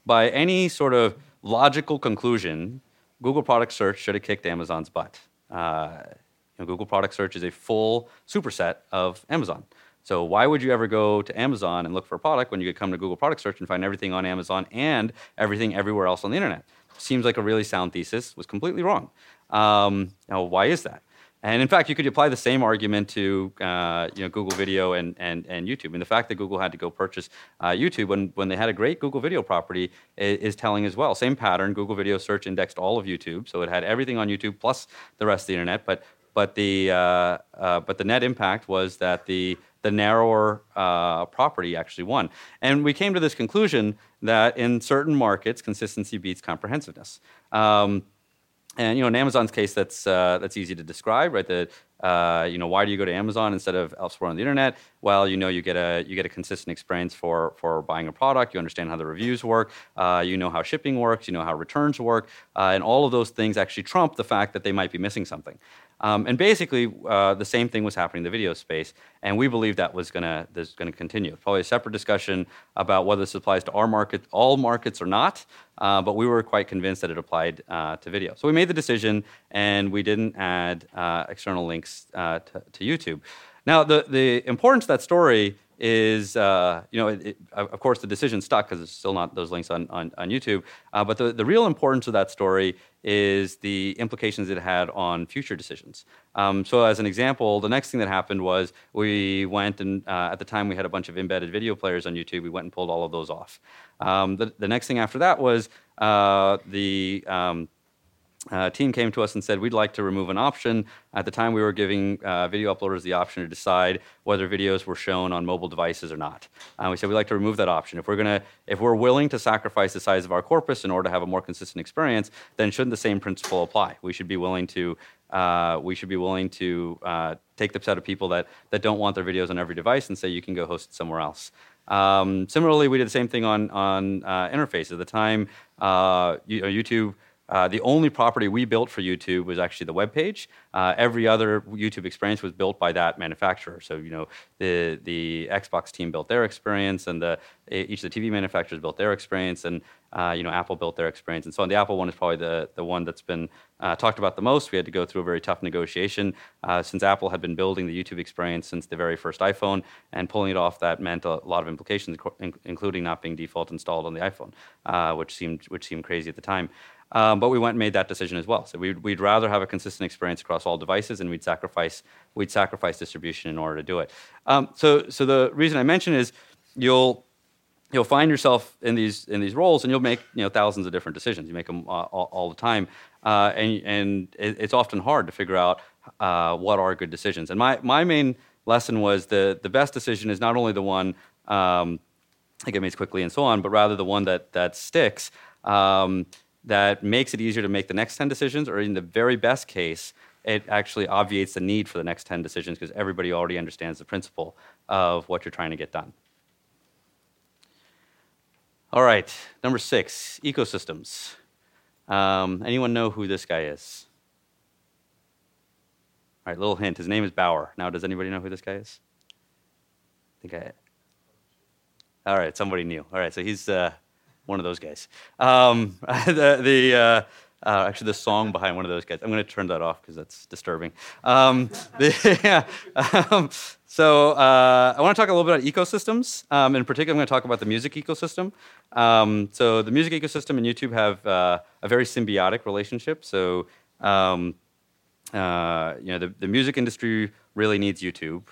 B: by any sort of logical conclusion, Google product search should have kicked Amazon's butt. Uh, you know, Google product search is a full superset of Amazon. So why would you ever go to Amazon and look for a product when you could come to Google product search and find everything on Amazon and everything everywhere else on the internet? Seems like a really sound thesis. Was completely wrong. Um, now, why is that? And in fact, you could apply the same argument to uh, you know, Google Video and, and, and YouTube. And the fact that Google had to go purchase uh, YouTube when, when they had a great Google Video property is, is, telling as well. Same pattern. Google Video search indexed all of YouTube, so it had everything on YouTube plus the rest of the internet. But but the uh, uh but the net impact was that the the narrower uh, property actually won. And we came to this conclusion that in certain markets, consistency beats comprehensiveness. Um, and you know, in Amazon's case, that's uh, that's easy to describe, right? That uh, you know, why do you go to Amazon instead of elsewhere on the internet? Well, you know, you get a you get a consistent experience for for buying a product. You understand how the reviews work. Uh, you know how shipping works. You know how returns work, uh, and all of those things actually trump the fact that they might be missing something. Um, and basically, uh, the same thing was happening in the video space, and we believe that was going to going to continue. Probably a separate discussion about whether this applies to our market, all markets or not. Uh, but we were quite convinced that it applied uh, to video. So we made the decision, and we didn't add uh, external links uh, to, to, YouTube. Now, the the importance of that story is, uh, you know, it, it, of course, the decision stuck because it's still not those links on, on, on YouTube. Uh, but the, the real importance of that story is the implications it had on future decisions. Um, so, as an example, the next thing that happened was we went and uh, at the time we had a bunch of embedded video players on YouTube. We went and pulled all of those off. Um, the, the next thing after that was uh, the um, uh, team came to us and said we'd like to remove an option. At the time, we were giving uh, video uploaders the option to decide whether videos were shown on mobile devices or not. Uh, we said we'd like to remove that option. If we're gonna, if we're willing to sacrifice the size of our corpus in order to have a more consistent experience, then shouldn't the same principle apply? We should be willing to. Uh, we should be willing to uh, take the set of people that, that don't want their videos on every device and say you can go host it somewhere else. Um, similarly, we did the same thing on on uh, interface. At the time, you, YouTube uh, the only property we built for YouTube was actually the web page. Uh, every other YouTube experience was built by that manufacturer. So you know the the Xbox team built their experience, and the each of the TV manufacturers built their experience, and uh, you know Apple built their experience, and so on. The Apple one is probably the the one that's been uh, talked about the most. We had to go through a very tough negotiation uh, since Apple had been building the YouTube experience since the very first iPhone, and pulling it off that meant a lot of implications, including not being default installed on the iPhone, which seemed which seemed crazy at the time. Um, but we went and made that decision as well. So we'd, we'd rather have a consistent experience across all devices, and we'd sacrifice we'd sacrifice distribution in order to do it. Um, so so the reason I mention is you'll you'll find yourself in these in these roles, and you'll make you know thousands of different decisions. You make them uh, all, the time, uh, and and it's often hard to figure out uh, what are good decisions. And my my main lesson was the the best decision is not only the one um, that gets made quickly and so on, but rather the one that that sticks. Um, that makes it easier to make the next 10 decisions, or in the very best case, it actually obviates the need for the next 10 decisions because everybody already understands the principle of what you're trying to get done. All right, number six, ecosystems. Um, anyone know who this guy is? All right, little hint. His name is Baauer. Now, does anybody know who this guy is? I think I. All right, somebody knew. All right, so he's uh, one of those guys. Um, (laughs) the, the uh, uh, actually, the song behind one of those guys. I'm going to turn that off because that's disturbing. Um, (laughs) the, yeah, (laughs) um, so uh, I want to talk a little bit about ecosystems. Um, in particular, I'm going to talk about the music ecosystem. Um, so the music ecosystem and YouTube have uh, a very symbiotic relationship. So um, uh, you know, the, the music industry really needs YouTube.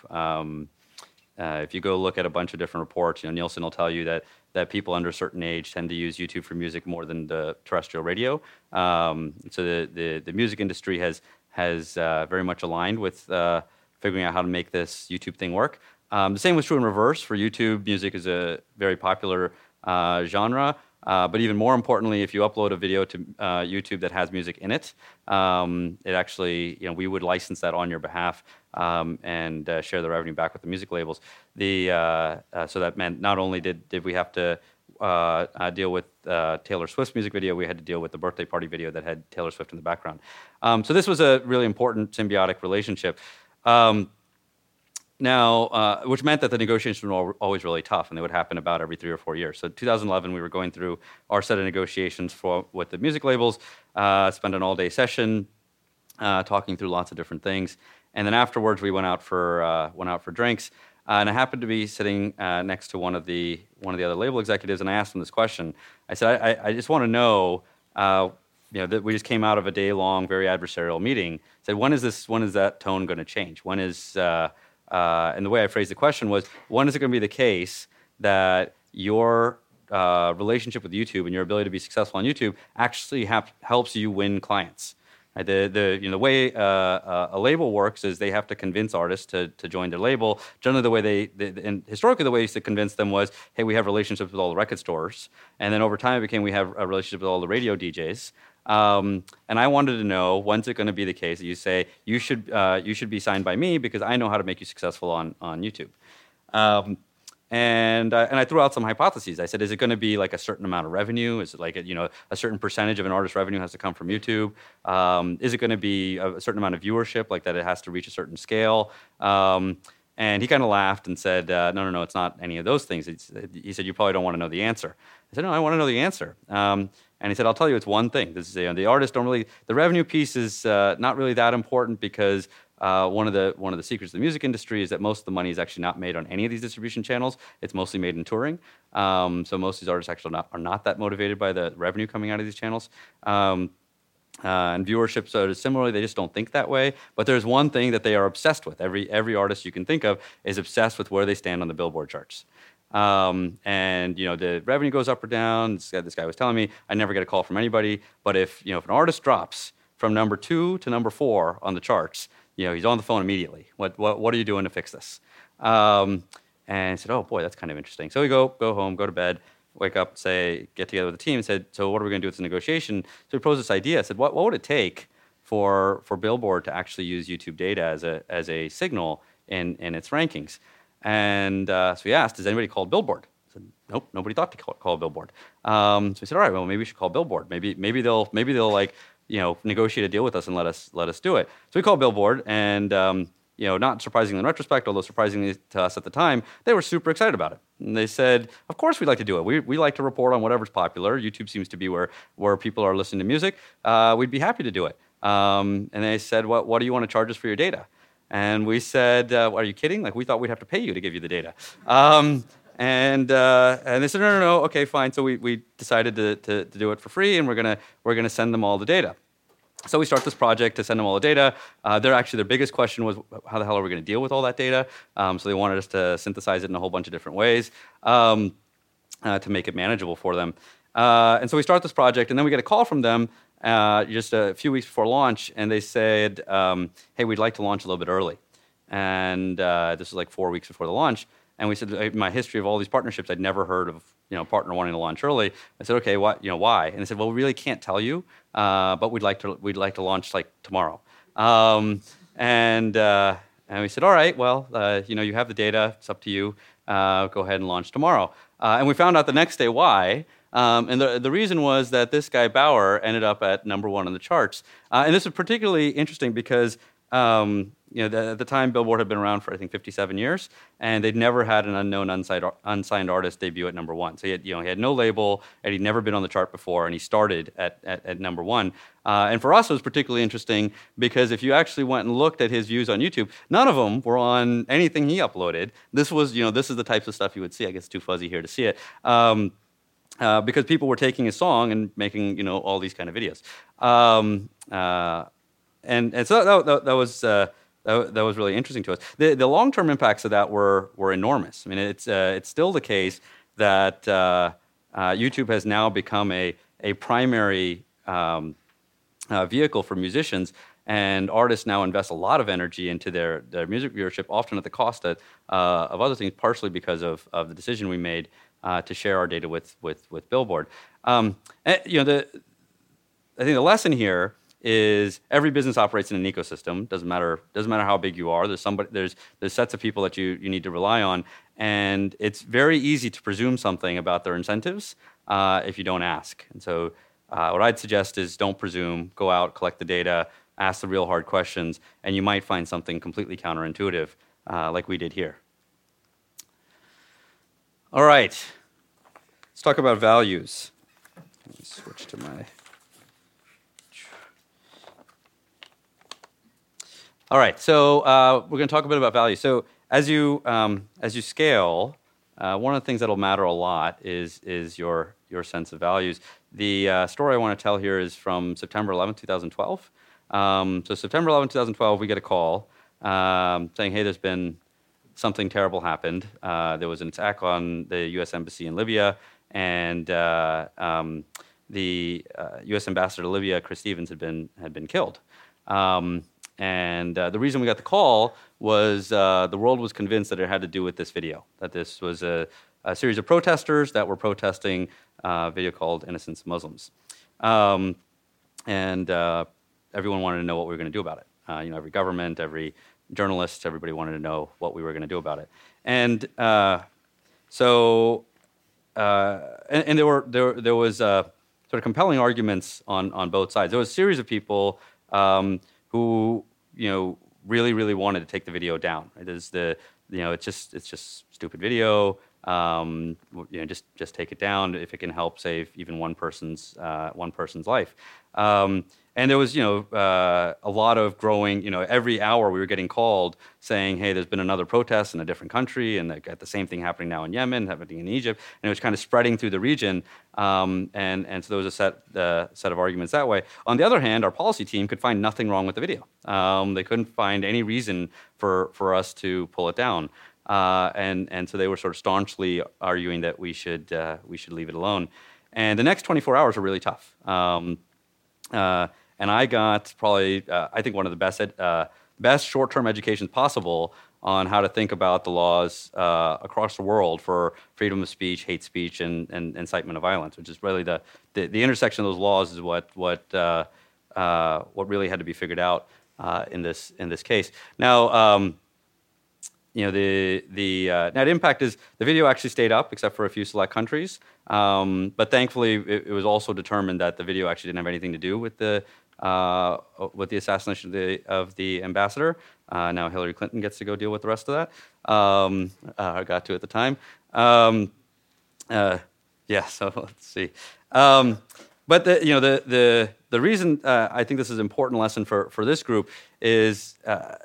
B: Uh, if you go look at a bunch of different reports, you know, Nielsen will tell you that that people under a certain age tend to use YouTube for music more than the terrestrial radio. Um, so the, the, the music industry has has uh, very much aligned with uh, figuring out how to make this YouTube thing work. Um, the same was true in reverse. For YouTube, music is a very popular uh, genre. Uh, but even more importantly, if you upload a video to uh, YouTube that has music in it, um, it actually, you know, we would license that on your behalf um, and uh, share the revenue back with the music labels. The uh, uh, so that meant not only did did we have to uh, deal with Taylor Swift's music video, we had to deal with the birthday party video that had Taylor Swift in the background. Um, so this was a really important symbiotic relationship. Um, now, uh, which meant that the negotiations were always really tough, and they would happen about every three or four years. So, 2011, we were going through our set of negotiations for with the music labels. Uh, spent an all-day session uh, talking through lots of different things, and then afterwards, we went out for uh, went out for drinks. Uh, and I happened to be sitting uh, next to one of the one of the other label executives, and I asked him this question. I said, "I, I just want to know." you know, that we just came out of a day-long, very adversarial meeting. Said, when is this? When is that tone going to change? When is and the way I phrased the question was, when is it going to be the case that your uh, relationship with YouTube and your ability to be successful on YouTube actually have, helps you win clients? Uh, the, the, you know, the way uh, uh, a label works is they have to convince artists to, to join their label. Generally, the way they, they, and historically, the way to convince them was, hey, we have relationships with all the record stores. And then over time, it became we have a relationship with all the radio DJs. Um, and I wanted to know when's it going to be the case that you say you should uh, you should be signed by me because I know how to make you successful on on YouTube. Um, and uh, and I threw out some hypotheses. I said, is it going to be like a certain amount of revenue? Is it like a, you know a certain percentage of an artist's revenue has to come from YouTube? Um, is it going to be a certain amount of viewership, like that it has to reach a certain scale? Um, and he kind of laughed and said, uh, no, no, no, it's not any of those things. It's, he said, you probably don't want to know the answer. I said, no, I want to know the answer. Um, and he said, I'll tell you, it's one thing. This is you know, the artists don't really, the revenue piece is uh, not really that important because uh, one of the one of the secrets of the music industry is that most of the money is actually not made on any of these distribution channels. It's mostly made in touring. Um, so most of these artists actually not, are not that motivated by the revenue coming out of these channels. Um, uh, and viewership so similarly they just don't think that way but there's one thing that they are obsessed with every every artist you can think of is obsessed with where they stand on the billboard charts um, and you know the revenue goes up or down. This guy, this guy was telling me I never get a call from anybody, but if you know if an artist drops from number two to number four on the charts, you know he's on the phone immediately. What what what are you doing to fix this? Um, and I said, oh boy, that's kind of interesting. So we go go home, go to bed, wake up, say get together with the team, and said, so what are we going to do with the negotiation? So we proposed this idea. I said, what what would it take for for Billboard to actually use YouTube data as a as a signal in in its rankings? And uh, so we asked, has anybody called Billboard? I said, nope, nobody thought to call, call Billboard. Um, so we said, all right, well, maybe we should call Billboard. Maybe, maybe they'll, maybe they'll like, you know, negotiate a deal with us and let us, let us do it. So we called Billboard, and um, you know, not surprisingly in retrospect, although surprisingly to us at the time, they were super excited about it. And they said, "Of course, we'd like to do it. We, we like to report on whatever's popular. YouTube seems to be where where people are listening to music. Uh, we'd be happy to do it." Um, and they said, "What what do you want to charge us for your data?" And we said, uh, Are you kidding? Like, we thought we'd have to pay you to give you the data. Um, and, uh, and they said, No, no, no, okay, fine. So we, we decided to, to, to do it for free, and we're going we're gonna send them all the data. So we start this project to send them all the data. Uh, their actually their biggest question was how the hell are we going to deal with all that data? Um, so they wanted us to synthesize it in a whole bunch of different ways um, uh, to make it manageable for them. Uh, and so we start this project, and then we get a call from them uh, just a few weeks before launch, and they said, um, "Hey, we'd like to launch a little bit early." And uh, this was like four weeks before the launch. And we said, in my history of all these partnerships, I'd never heard of you know partner wanting to launch early. I said, "Okay, what you know why?" And they said, "Well, we really can't tell you, uh, but we'd like to we'd like to launch like tomorrow." Um, and uh, and we said, "All right, well, uh, you know, you have the data. It's up to you. Uh, go ahead and launch tomorrow." and we found out the next day why. Um, and the, the reason was that this guy Baauer ended up at number one on the charts. Uh, and this is particularly interesting because um, you know, the, at the time, Billboard had been around for I think 57 years, and they'd never had an unknown unsigned, unsigned artist debut at number one. So he had, you know, he had no label, and he'd never been on the chart before, and he started at, at, at number one. Uh, and for us, it was particularly interesting because if you actually went and looked at his views on YouTube, none of them were on anything he uploaded. This was, you know, this is the types of stuff you would see. I guess it's too fuzzy here to see it. Um, uh, because people were taking his song and making you know all these kind of videos, um, uh, and and so that, that, that was. Uh, that, that, was really interesting to us. The, the long term impacts of that were, were enormous. I mean, it's, uh, it's still the case that uh, YouTube has now become a, a primary um, vehicle for musicians and artists now invest a lot of energy into their, their music viewership, often at the cost of, uh, of other things, partially because of, of the decision we made uh, to share our data with, with, with Billboard. Um, and, you know, the, I think the lesson here is every business operates in an ecosystem. Doesn't matter doesn't matter how big you are. There's somebody there's there's sets of people that you you need to rely on, and it's very easy to presume something about their incentives uh, if you don't ask. And so, uh, what I'd suggest is don't presume. Go out, collect the data, ask the real hard questions, and you might find something completely counterintuitive uh, like we did here. All right, let's talk about values. Let me switch to my. All right, so uh, we're going to talk a bit about value. So as you um, as you scale, uh, one of the things that'll matter a lot is is your your sense of values. The uh, story I want to tell here is from September 11, 2012. Um, so September 11, 2012, we get a call um, saying, "Hey, there's been something terrible happened. Uh, there was an attack on the U.S. embassy in Libya, and uh, um, the U.S. Uh, ambassador to Libya, Chris Stevens, had been had been killed." And uh, the reason we got the call was uh, the world was convinced that it had to do with this video, that this was a, a series of protesters that were protesting uh, a video called Innocence Muslims. Um, and uh, everyone wanted to know what we were going to do about it. Uh, you know, every government, every journalist, everybody wanted to know what we were going to do about it. And so, and, and, there, were, there, there was sort of compelling arguments on, on both sides. There was a series of people um, who you know really really wanted to take the video down. It is the you know it's just it's just stupid video. Um, you know just just take it down if it can help save even one person's uh, one person's life. Um, and there was, you know, uh, a lot of growing. You know, every hour we were getting called saying, "Hey, there's been another protest in a different country, and they got the same thing happening now in Yemen, happening in Egypt." And it was kind of spreading through the region. Um, and and so there was a set uh, set of arguments that way. On the other hand, our policy team could find nothing wrong with the video. Um, they couldn't find any reason for for us to pull it down. Uh, and and so they were sort of staunchly arguing that we should uh, we should leave it alone. And the next 24 hours were really tough. Um, uh, and I got probably uh, I think one of the best ed, uh, best short term educations possible on how to think about the laws uh, across the world for freedom of speech, hate speech, and, and incitement of violence, which is really the, the, the intersection of those laws is what what uh, what really had to be figured out in this in this case. Now. Um, you know the the uh, net impact is the video actually stayed up except for a few select countries, um, but thankfully it, it, was also determined that the video actually didn't have anything to do with the uh, with the assassination of the, of the ambassador. Uh, now Hillary Clinton gets to go deal with the rest of that. Um, uh, I got to at the time. Um, uh, yeah, so (laughs) let's see. Um, but the, you know the the the reason uh, I think this is an important lesson for for this group is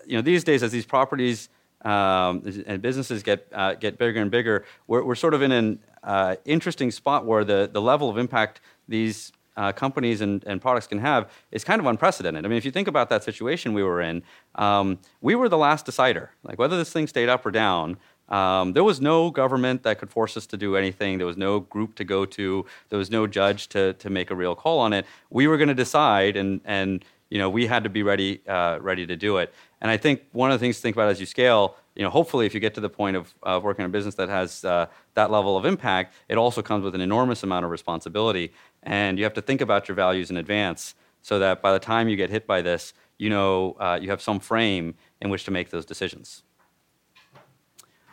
B: you know these days as these properties um, and businesses get get bigger and bigger, we're, we're sort of in an interesting spot where the the level of impact these uh, companies and, and products can have is kind of unprecedented. I mean, if you think about that situation we were in, um, we were the last decider. Like whether this thing stayed up or down, um, there was no government that could force us to do anything. There was no group to go to. There was no judge to, to make a real call on it. We were going to decide, and, and you know, we had to be ready, uh, ready to do it. And I think one of the things to think about as you scale, you know, hopefully, if you get to the point of uh, working in a business that has uh, that level of impact, it also comes with an enormous amount of responsibility. And you have to think about your values in advance so that by the time you get hit by this, you know uh, you have some frame in which to make those decisions.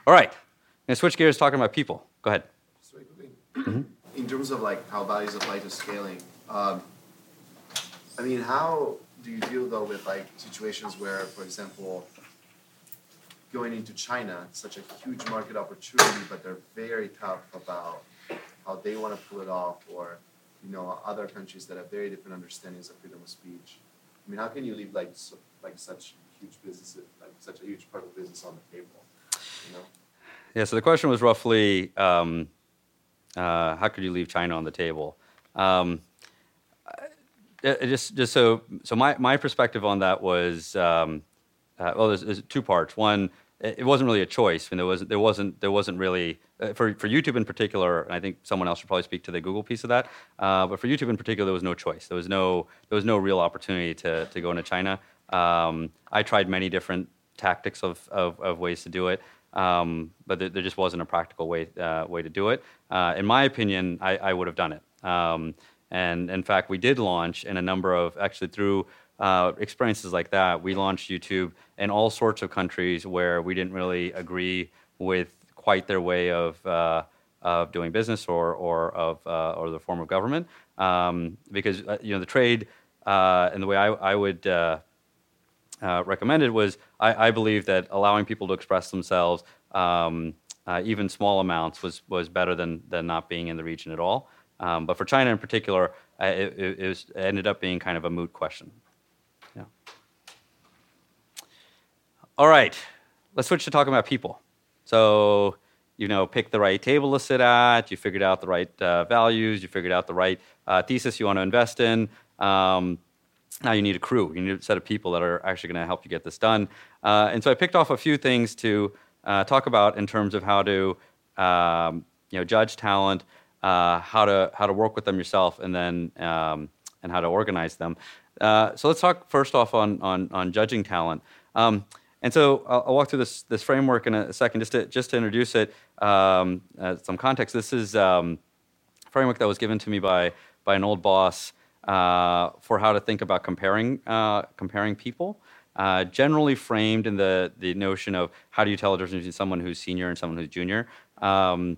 B: All right, I'm going to switch gears talking about people. Go ahead.
D: Mm-hmm. In terms of like how values apply to scaling, um, I mean, how do you deal though with like situations where, for example, going into China, such a huge market opportunity, but they're very tough about how they want to pull it off, or you know other countries that have very different understandings of freedom of speech. I mean, how can you leave like so, like such huge business, like such a huge part of the business on the table? You know.
B: Yeah. So the question was roughly, um, uh, how could you leave China on the table? Um, just just so so my my perspective on that was. Um, uh, well, there's, there's, two parts. One, it wasn't really a choice. Mean, there was there wasn't there wasn't really uh, for for YouTube in particular. And I think someone else should probably speak to the Google piece of that. Uh, but for YouTube in particular, there was no choice. There was no there was no real opportunity to to go into China. Um, I tried many different tactics of of, of ways to do it. Um, but there, there, just wasn't a practical way uh, way to do it. Uh, in my opinion, I, I, would have done it. Um, and in fact, we did launch in a number of actually through uh, experiences like that. We launched YouTube in all sorts of countries where we didn't really agree with quite their way of uh, of doing business or or of uh, or the form of government, um, because uh, you know the trade uh, and the way I, I would. Uh, uh, recommended was I, I, believe that allowing people to express themselves, um, even small amounts, was, was better than, than not being in the region at all. Um, but for China in particular, it, it, it, was, it, ended up being kind of a moot question. Yeah. All right, let's switch to talking about people. So, you know, pick the right table to sit at, you figured out the right uh, values, you figured out the right uh, thesis you want to invest in. Um, now you need a crew. You need a set of people that are actually going to help you get this done. Uh, and so I picked off a few things to uh, talk about in terms of how to um, you know judge talent, uh, how to how to work with them yourself, and then um, and how to organize them. Uh, so let's talk first off on on, on judging talent. Um, and so I'll, I'll, walk through this this framework in a second, just to just to introduce it. Um, some context. This is um, a framework that was given to me by by an old boss uh, for how to think about comparing uh, comparing people. Uh, generally framed in the the notion of how do you tell the difference between someone who's senior and someone who's junior. Um,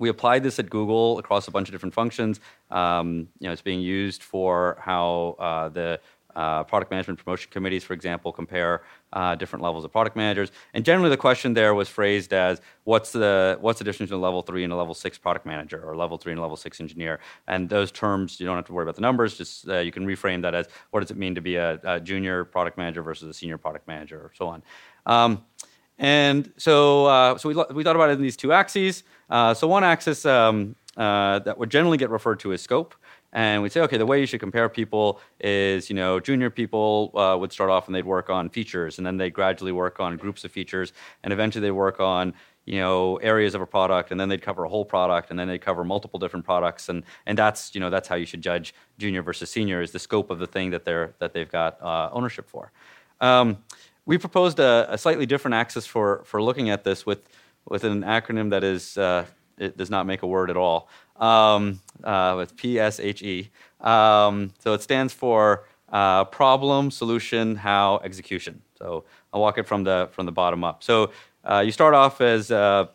B: we applied this at Google across a bunch of different functions. Um, you know, it's being used for how uh, the uh, product management promotion committees, for example, compare uh, different levels of product managers. And generally, the question there was phrased as, "What's the what's the difference between a level three and a level six product manager, or level three and a level six engineer?" And those terms, you don't have to worry about the numbers. Just uh, you can reframe that as, "What does it mean to be a, a, junior product manager versus a senior product manager, or so on." Um, and so, uh, so we, we thought about it in these two axes. Uh, so one axis um, uh, that would generally get referred to as scope. And we'd say, okay, the way you should compare people is, you know, junior people uh, would start off and they'd work on features, and then they gradually work on groups of features, and eventually they work on, you know, areas of a product, and then they'd cover a whole product, and then they'd cover multiple different products, and and that's, you know, that's how you should judge junior versus senior is the scope of the thing that they're that they've got uh, ownership for. Um, we proposed a, a, slightly different axis for for looking at this with with an acronym that is uh, it does not make a word at all um, uh, with PSHE. Um, so it stands for uh, problem, solution, how, execution. So I'll walk it from the from the bottom up. So uh, you start off as a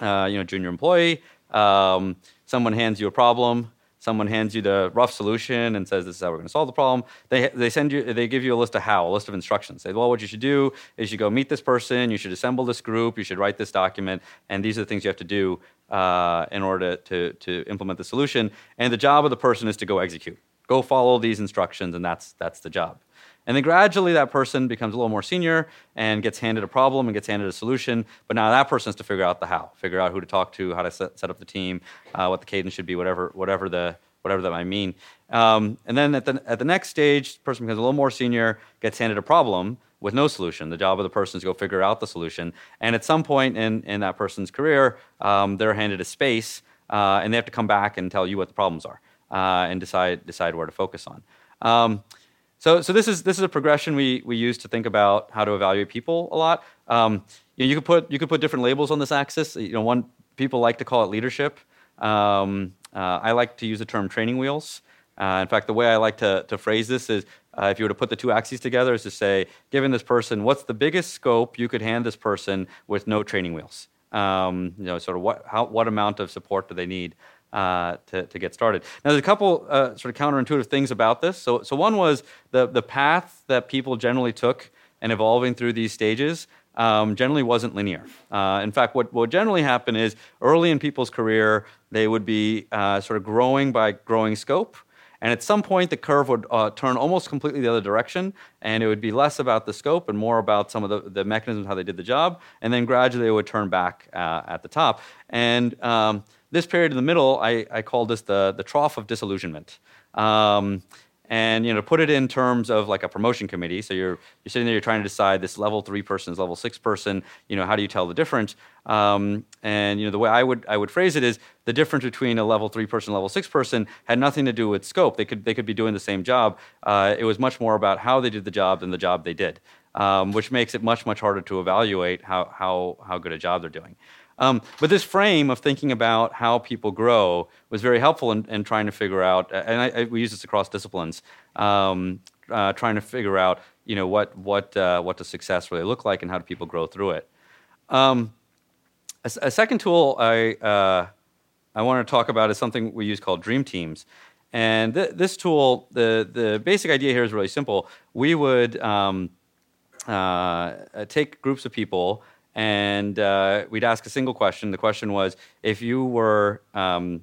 B: uh, you know junior employee. Um, someone hands you a problem. Someone hands you the rough solution and says, "This is how we're going to solve the problem." They they send you they give you a list of how, a list of instructions. Say, "Well, what you should do is you go meet this person. You should assemble this group. You should write this document, and these are the things you have to do uh, in order to, to implement the solution. And the job of the person is to go execute. Go follow these instructions, and that's, that's the job. And then gradually that person becomes a little more senior and gets handed a problem and gets handed a solution. But now that person has to figure out the how, figure out who to talk to, how to set, set up the team, uh, what the cadence should be, whatever, whatever, the, whatever that might mean. Um, and then at the, at the next stage, the person becomes a little more senior, gets handed a problem, with no solution. The job of the person is to go figure out the solution. And at some point in, in that person's career, um, they're handed a space uh, and they have to come back and tell you what the problems are uh, and decide, decide where to focus on. Um, so, so this is this is a progression we, we use to think about how to evaluate people a lot. Um, you, know, you could put you could put different labels on this axis. You know, one people like to call it leadership. Um, uh, I like to use the term training wheels. Uh, in fact, the way I like to, to phrase this is uh, if you were to put the two axes together, is to say, given this person, what's the biggest scope you could hand this person with no training wheels? Um, you know, sort of what, how, what amount of support do they need uh, to, to get started? Now, there's a couple uh, sort of counterintuitive things about this. So, so one was the, the path that people generally took and evolving through these stages um, generally wasn't linear. Uh, in fact, what would generally happen is early in people's career, they would be uh, sort of growing by growing scope. And at some point, the curve would uh, turn almost completely the other direction, and it would be less about the scope and more about some of the, the mechanisms, how they did the job. And then gradually, it would turn back uh, at the top. And um, this period in the middle, I, I call this the, the trough of disillusionment. Um, and you know, put it in terms of like a promotion committee. So you're you're sitting there, you're trying to decide this level three person is level six person. You know, how do you tell the difference? Um, and you know, the way I would I would phrase it is the difference between a level three person, level six person had nothing to do with scope. They could they could be doing the same job. Uh, it was much more about how they did the job than the job they did, um, which makes it much much harder to evaluate how how how good a job they're doing. Um, but this frame of thinking about how people grow was very helpful in, in trying to figure out, and I, I, we use this across disciplines, um, uh, trying to figure out, you know, what what uh, what does success really look like, and how do people grow through it. Um, a, a, second tool I uh, I want to talk about is something we use called Dream Teams, and th- this tool, the the basic idea here is really simple. We would um, uh, take groups of people and uh, we'd ask a single question. The question was, if you were, um,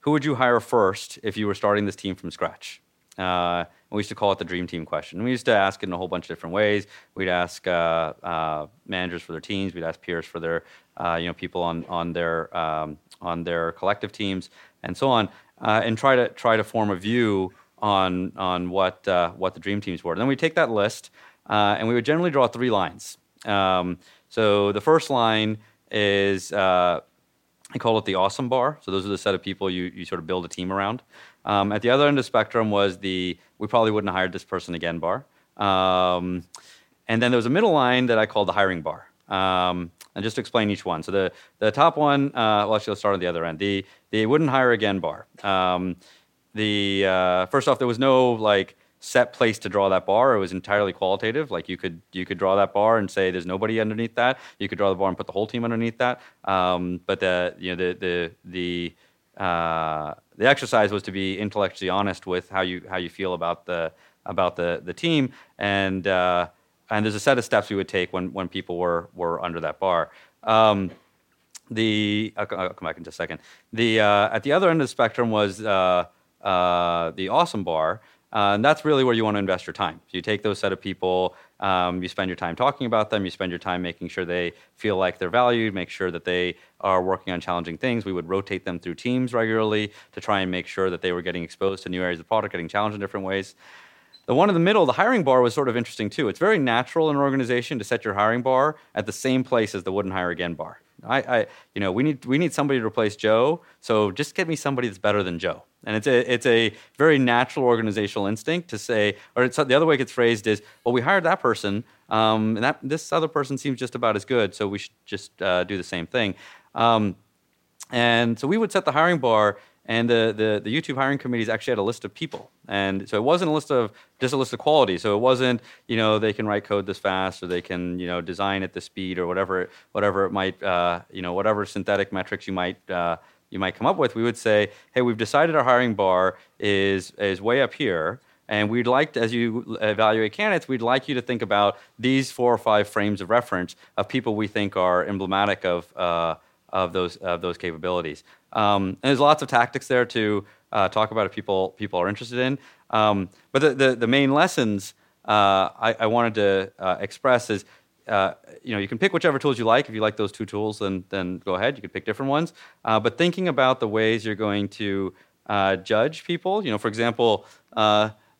B: who would you hire first if you were starting this team from scratch? Uh, we used to call it the dream team question. we used to ask it in a whole bunch of different ways. We'd ask uh, uh, managers for their teams. We'd ask peers for their, uh, you know, people on on their um, on their collective teams, and so on, uh, and try to try to form a view on on what what the dream teams were. And then we take that list, and we would generally draw three lines. Um, so the first line is uh, I call it the awesome bar. So those are the set of people you, you sort of build a team around. Um, at the other end of the spectrum was the we probably wouldn't have hired this person again bar. Um, and then there was a middle line that I called the hiring bar. Um, and just to explain each one. So the, the top one, uh, well, actually, let's start on the other end. The, the wouldn't hire again bar. Um, the uh, first off, there was no like set place to draw that bar. It was entirely qualitative. Like you could you could draw that bar and say there's nobody underneath that. You could draw the bar and put the whole team underneath that. Um, but the you know the the the uh, the exercise was to be intellectually honest with how you how you feel about the about the the team and uh, and there's a set of steps we would take when when people were were under that bar. Um, the I'll, I'll, come back in just a second. The uh, at the other end of the spectrum was uh, uh, the awesome bar. Uh, and that's really where you want to invest your time. So you take those set of people, um, you spend your time talking about them, you spend your time making sure they feel like they're valued, make sure that they are working on challenging things. We would rotate them through teams regularly to try and make sure that they were getting exposed to new areas of product, getting challenged in different ways. The one in the middle, the hiring bar, was sort of interesting too. It's very natural in an organization to set your hiring bar at the same place as the wouldn't hire again bar. I, I, you know, we need we need somebody to replace Joe. So just get me somebody that's better than Joe. And it's a it's a very natural organizational instinct to say, or the other way it gets phrased is, well, we hired that person, um, and that this other person seems just about as good, so we should just uh, do the same thing. Um, and so we would set the hiring bar and the, the, the, YouTube hiring committees actually had a list of people. And so it wasn't a list of just a list of quality. So it wasn't, you know, they can write code this fast or they can, you know, design at this speed or whatever, whatever it might, uh, you know, whatever synthetic metrics you might, uh, you might come up with. We would say, hey, we've decided our hiring bar is, is way up here. And we'd like, to, as you evaluate candidates, we'd like you to think about these four or five frames of reference of people we think are emblematic of, uh, of those of those capabilities. Um, and there's lots of tactics there to uh, talk about if people people are interested in. Um, but the, the, the main lessons uh, I, I, wanted to uh, express is. Uh, you know, you can pick whichever tools you like. If you like those two tools, then then go ahead. You can pick different ones. Uh, but thinking about the ways you're going to uh, judge people. You know, for example,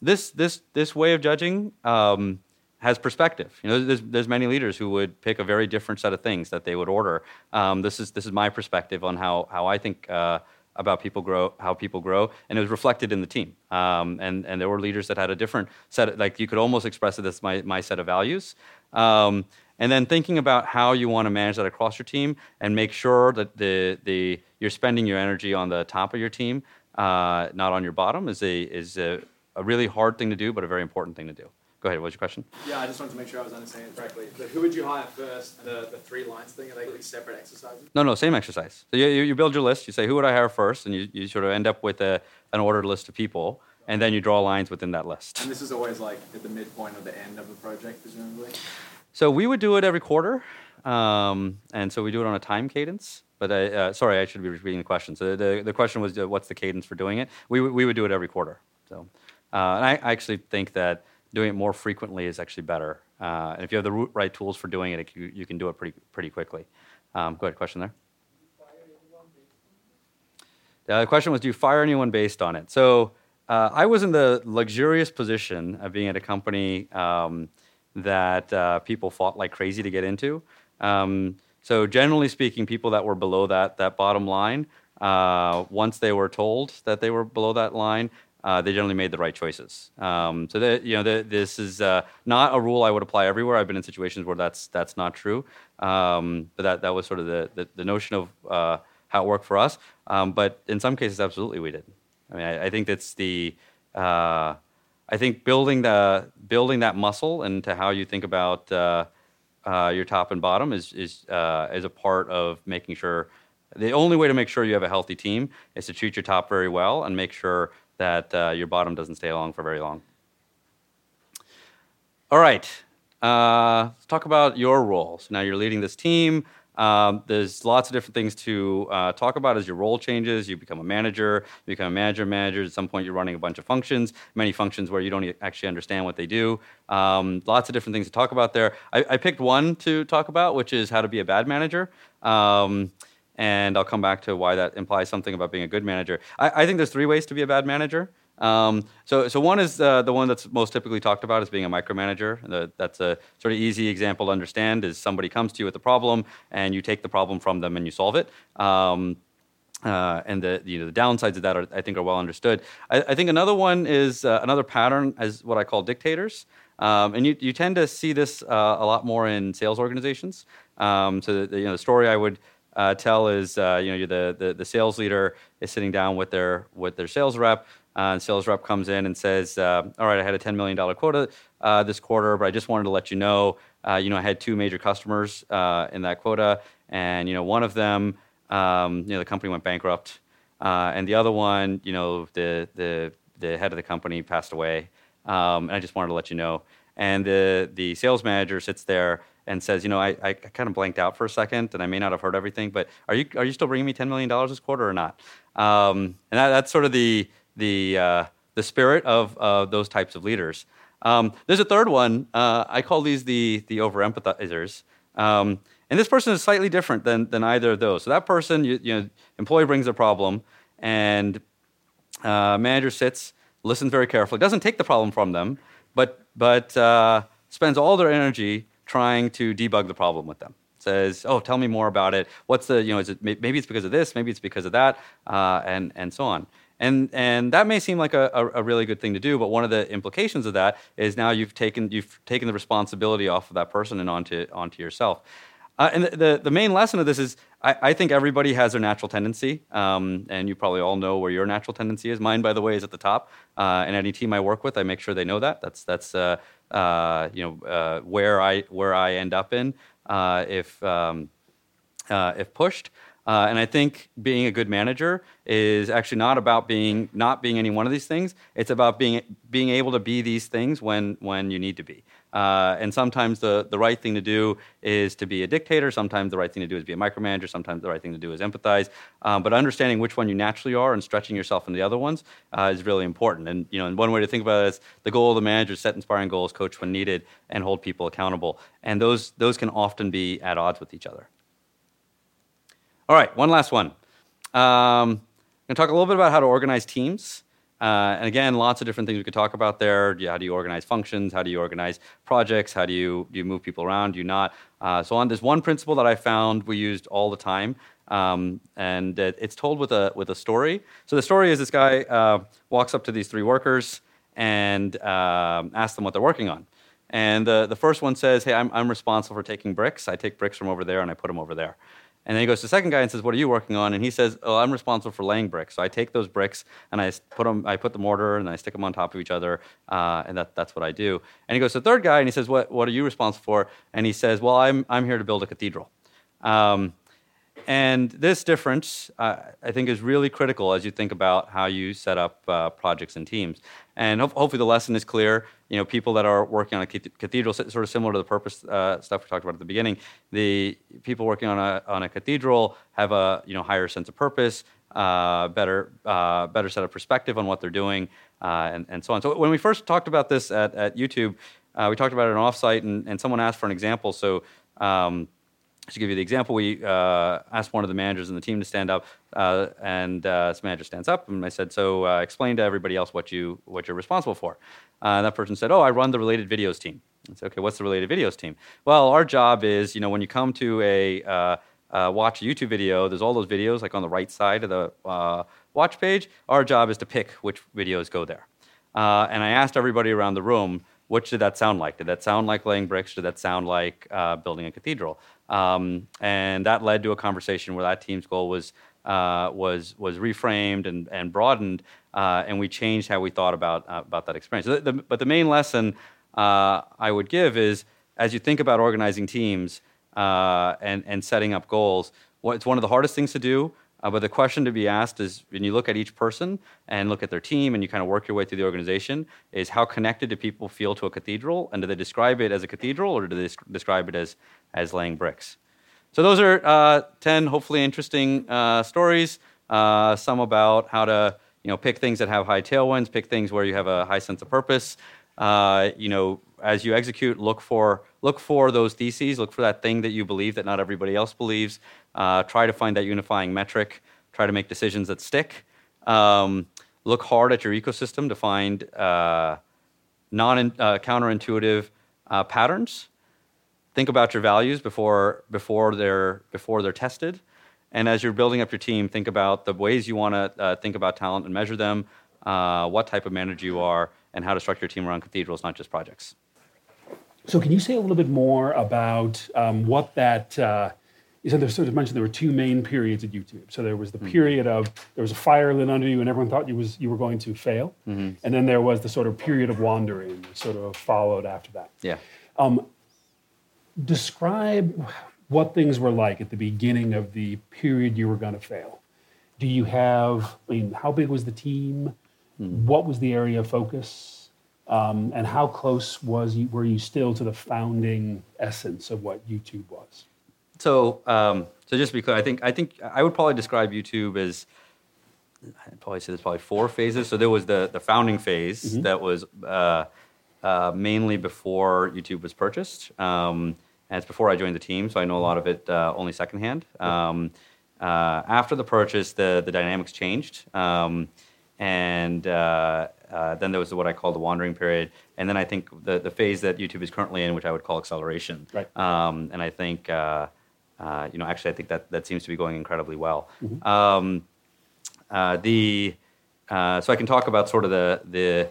B: this this this way of judging um, has perspective. You know, there's, there's many leaders who would pick a very different set of things that they would order. Um, this is this is my perspective on how how I think uh, about people grow, how people grow, and it was reflected in the team. Um, and and there were leaders that had a different set. Of, like you could almost express it as my my set of values. Um, and then thinking about how you want to manage that across your team and make sure that the the you're spending your energy on the top of your team, uh, not on your bottom, is a is a, a really hard thing to do, but a very important thing to do. Go ahead. What's your question?
C: Yeah, I just wanted to make sure I was understanding it correctly. But who would you hire first? The, the three lines thing? Are they like separate exercises?
B: No, no, same exercise. So you, you build your list. You say, who would I hire first? And you, you sort of end up with a, an ordered list of people. And then you draw lines within that list.
C: And this is always like at the midpoint or the end of the project, presumably?
B: So we would do it every quarter. Um, and so we do it on a time cadence. But I, uh, sorry, I should be repeating the question. So the, the question was, uh, what's the cadence for doing it? We, we would do it every quarter. So, uh, and I, I actually think that doing it more frequently is actually better. Uh, and if you have the right tools for doing it, it you, you, can do it pretty pretty quickly. Um, go ahead, question there. The question was, do you fire anyone based on it? So uh, I was in the luxurious position of being at a company um, that uh, people fought like crazy to get into. Um, so generally speaking, people that were below that that bottom line, uh, once they were told that they were below that line, uh, they generally made the right choices. Um, so that you know, the, this is uh, not a rule I would apply everywhere. I've been in situations where that's that's not true. Um, but that that was sort of the the, the notion of uh, how it worked for us. Um, but in some cases, absolutely, we did. I mean, I, I think that's the uh, I think building the building that muscle into how you think about uh, uh, your top and bottom is is is a part of making sure. The only way to make sure you have a healthy team is to treat your top very well and make sure that uh, your bottom doesn't stay along for very long. All right. uh, let's talk about your role. So now you're leading this team. Um, there's lots of different things to uh, talk about as your role changes. You become a manager, you become a manager, manager. At some point, you're running a bunch of functions, many functions where you don't actually understand what they do. Um, lots of different things to talk about there. I, I, picked one to talk about, which is how to be a bad manager. Um, and I'll come back to why that implies something about being a good manager. I, I think there's three ways to be a bad manager. Um, so, so one is uh, the one that's most typically talked about as being a micromanager. The, that's a sort of easy example to understand. Is somebody comes to you with a problem and you take the problem from them and you solve it. Um, uh, and the you know the downsides of that are, I think are well understood. I, I think another one is uh, another pattern is what I call dictators, um, and you, you tend to see this uh, a lot more in sales organizations. Um, so the, you know the story I would uh, tell is uh, you know the, the the sales leader is sitting down with their with their sales rep. Uh, and sales rep comes in and says, uh, "All right, I had a $10 million quota uh, this quarter, but I just wanted to let you know, uh, you know, I had two major customers in that quota, and you know, one of them, um, you know, the company went bankrupt, and the other one, you know, the the the head of the company passed away, um, and I just wanted to let you know." And the the sales manager sits there and says, "You know, I, I kind of blanked out for a second, and I may not have heard everything, but are you are you still bringing me $10 million this quarter or not?" Um, and that, that's sort of the the, uh, the spirit of uh, those types of leaders. Um, there's a third one. Uh, I call these the, the over empathizers. Um, and this person is slightly different than, than either of those. So that person, you, you know, employee brings a problem, and uh, manager sits, listens very carefully, doesn't take the problem from them, but, but uh, spends all their energy trying to debug the problem with them says, "Oh, tell me more about it. What's the you know? Is it maybe it's because of this? Maybe it's because of that, uh, and and so on." And, and that may seem like a, a, really good thing to do, but one of the implications of that is now you've taken, you've taken the responsibility off of that person and onto, onto yourself. Uh, and the, the, main lesson of this is I, I think everybody has their natural tendency, um, and you probably all know where your natural tendency is. Mine, by the way, is at the top. Uh, and any team I work with, I make sure they know that. That's, that's uh, uh you know, uh, where, I, where I end up in uh, if, um, if pushed. Uh, and I think being a good manager is actually not about being not being any one of these things. It's about being being able to be these things when when you need to be. Uh, and sometimes the, the right thing to do is to be a dictator. Sometimes the right thing to do is be a micromanager. Sometimes the right thing to do is empathize. Um, but understanding which one you naturally are and stretching yourself in the other ones uh, is really important. And you know, and one way to think about it is the goal of the manager: is set inspiring goals, coach when needed, and hold people accountable. And those those can often be at odds with each other. All right, one last one. Um, I'm going to talk a little bit about how to organize teams. Uh, and again, lots of different things we could talk about there. How do you organize functions? How do you organize projects? How do you, do you move people around? Do you not? Uh, so on, there's one principle that I found we used all the time, um, and it, it's told with a, with a story. So the story is this guy uh, walks up to these three workers and um, asks them what they're working on. And the, the first one says, hey, I'm, I'm responsible for taking bricks. I take bricks from over there and I put them over there. And then he goes to the second guy and says, "What are you working on?" And he says, "Oh, I'm responsible for laying bricks. So I take those bricks and I put them, I put the mortar and I stick them on top of each other, uh, and that, that's what I do." And he goes to the third guy and he says, "What what are you responsible for?" And he says, "Well, I'm I'm here to build a cathedral." Um, and this difference, uh, I think, is really critical as you think about how you set up uh, projects and teams. And ho- hopefully, the lesson is clear. You know, people that are working on a cathedral, sort of similar to the purpose uh, stuff we talked about at the beginning. The people working on a on a cathedral have a you know higher sense of purpose, uh, better uh, better set of perspective on what they're doing, uh, and and so on. So when we first talked about this at at YouTube, we talked about it on offsite, and, and someone asked for an example. So. Um, to give you the example, we uh, asked one of the managers in the team to stand up, uh, and uh, this manager stands up, and I said, "So uh, explain to everybody else what you what you're responsible for." Uh, that person said, "Oh, I run the related videos team." I said, "Okay, what's the related videos team?" Well, our job is, you know, when you come to a uh, watch a YouTube video, there's all those videos like on the right side of the watch page. Our job is to pick which videos go there. and I asked everybody around the room, which did that sound like? Did that sound like laying bricks? Did that sound like building a cathedral? Um, and that led to a conversation where that team's goal was uh, was was reframed and, and broadened, uh, and we changed how we thought about uh, about that experience. The, the, but the main lesson uh, I would give is, as you think about organizing teams uh, and and setting up goals, it's one of the hardest things to do. Uh, but the question to be asked is when you look at each person and look at their team and you kind of work your way through the organization, is how connected do people feel to a cathedral? And do they describe it as a cathedral or do they describe it as, as laying bricks? So those are uh, 10 hopefully interesting uh, stories. Uh, some about how to you know, pick things that have high tailwinds, pick things where you have a high sense of purpose. Uh, you know, as you execute, look for look for those theses, look for that thing that you believe that not everybody else believes. Uh, try to find that unifying metric. Try to make decisions that stick. Um, look hard at your ecosystem to find uh, non uh, counterintuitive uh, patterns. Think about your values before before they're before they're tested. And as you're building up your team, think about the ways you want to think about talent and measure them, what type of manager you are, and how to structure your team around cathedrals, not just projects.
E: So, can you say a little bit more about um, what that? Uh, you said there sort of mentioned there were two main periods at YouTube. So there was the mm-hmm. period of there was a fire lit under you, and everyone thought you was you were going to fail, mm-hmm. and then there was the sort of period of wandering, that sort of followed after that.
B: Yeah. Um,
E: describe what things were like at the beginning of the period you were going to fail. Do you have, I mean, how big was the team? Mm. What was the area of focus? Um, and how close was you, were you still to the founding essence of what YouTube was?
B: So, um, so just to be clear, I think I think I would probably describe YouTube as I'd probably say there's probably four phases. So there was the the founding phase mm-hmm. that was uh, uh, mainly before YouTube was purchased. Um, and it's before I joined the team, so I know a lot of it uh, only secondhand. Um, uh, after the purchase, the, the dynamics changed. Um, and uh, uh, then there was what I call the wandering period. And then I think the, the phase that YouTube is currently in, which I would call acceleration.
E: Right.
B: Um, and I think, uh, uh, you know, actually, I think that, that seems to be going incredibly well. Mm-hmm. Um, the, so I can talk about sort of the, the,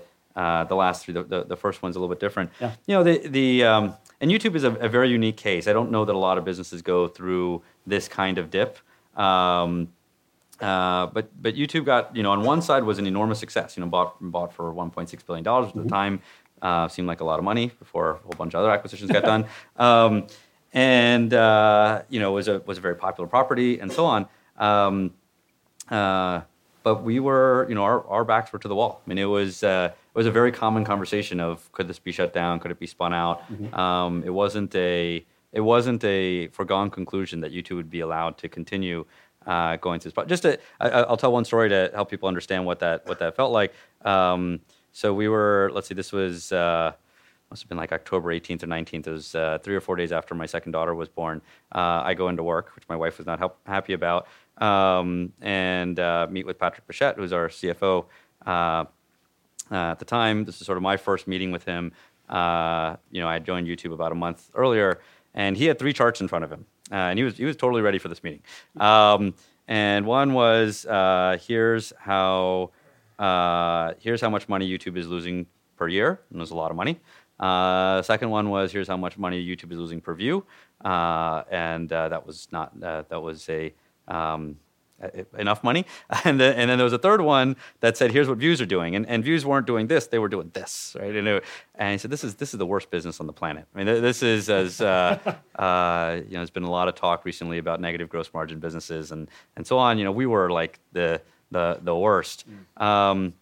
B: the last three. The, the, the, first one's a little bit different.
E: Yeah.
B: You know, the, the, um, and YouTube is a, a, very unique case. I don't know that a lot of businesses go through this kind of dip. Um, uh, but but YouTube got you know on one side was an enormous success. You know bought bought for 1.6 billion dollars at the mm-hmm. time. Uh, seemed like a lot of money before a whole bunch of other acquisitions got done. (laughs) Um, and uh, you know was a was a very popular property and so on. Um, uh, but we were you know our, our backs were to the wall. I mean it was uh, it was a very common conversation of could this be shut down? Could it be spun out? Mm-hmm. Um, it wasn't a it wasn't a foregone conclusion that YouTube would be allowed to continue uh, going to this. But just to, I, will tell one story to help people understand what that what that felt like. Um, so we were, let's see, this was uh, must have been like October 18th or 19th. It was uh, three or four days after my second daughter was born. Uh, I go into work, which my wife was not help, happy about, um, and uh, meet with Patrick Pichette, who's our CFO. Uh, at the time. This is sort of my first meeting with him. You know, I had joined YouTube about a month earlier, and he had three charts in front of him, uh, and he was he was totally ready for this meeting. Um, and one was uh, here's how uh, here's how much money YouTube is losing per year, and it was a lot of money. Uh, second one was here's how much money YouTube is losing per view, and that was not that was a um, uh, enough money. (laughs) And then, and then there was a third one that said, here's what views are doing. And, and views weren't doing this, they were doing this, right? And, it, and he said, this is, this is the worst business on the planet. I mean, this is as, uh, (laughs) uh, you know, there's been a lot of talk recently about negative gross margin businesses and, and so on. You know, we were like the, the, the worst. Mm. Um,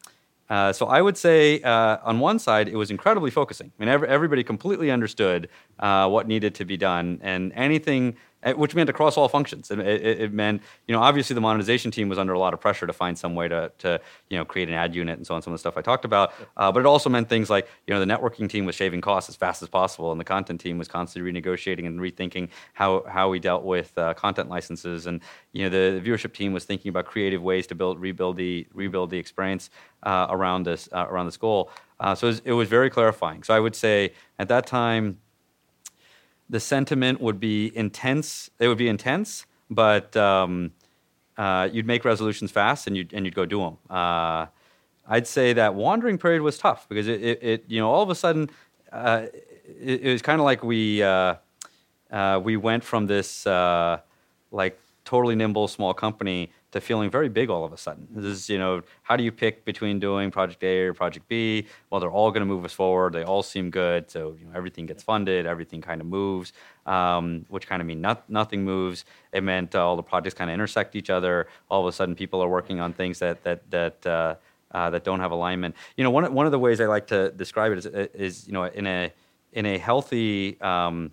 B: uh, so I would say uh, on one side it was incredibly focusing. I mean, every, everybody completely understood uh, what needed to be done, and anything which meant across all functions. It, it, it, meant, you know, obviously the monetization team was under a lot of pressure to find some way to, to you know, create an ad unit and so on, some of the stuff I talked about. Uh, but it also meant things like, you know, the networking team was shaving costs as fast as possible, and the content team was constantly renegotiating and rethinking how, how we dealt with uh, content licenses. And, you know, the, the, viewership team was thinking about creative ways to build, rebuild the, rebuild the experience uh, around this, uh, around this goal. Uh, so it was, it was very clarifying. So I would say at that time, the sentiment would be intense. It would be intense, but um, uh, you'd make resolutions fast and you'd and you'd go do them. Uh, I'd say that wandering period was tough because it, it, it you know all of a sudden uh, it, it, was kind of like we uh, uh, we went from this uh, like totally nimble small company to feeling very big all of a sudden. This is, you know, how do you pick between doing project A or project B? Well, they're all going to move us forward. They all seem good. So, you know, everything gets funded, everything kind of moves, um, which kind of mean not, nothing moves. It meant uh, all the projects kind of intersect each other. All of a sudden, people are working on things that, that, that, uh, uh, that don't have alignment. You know, one, one of the ways I like to describe it is, is you know, in a, in a healthy, um,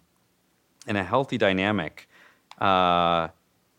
B: in a healthy dynamic, uh,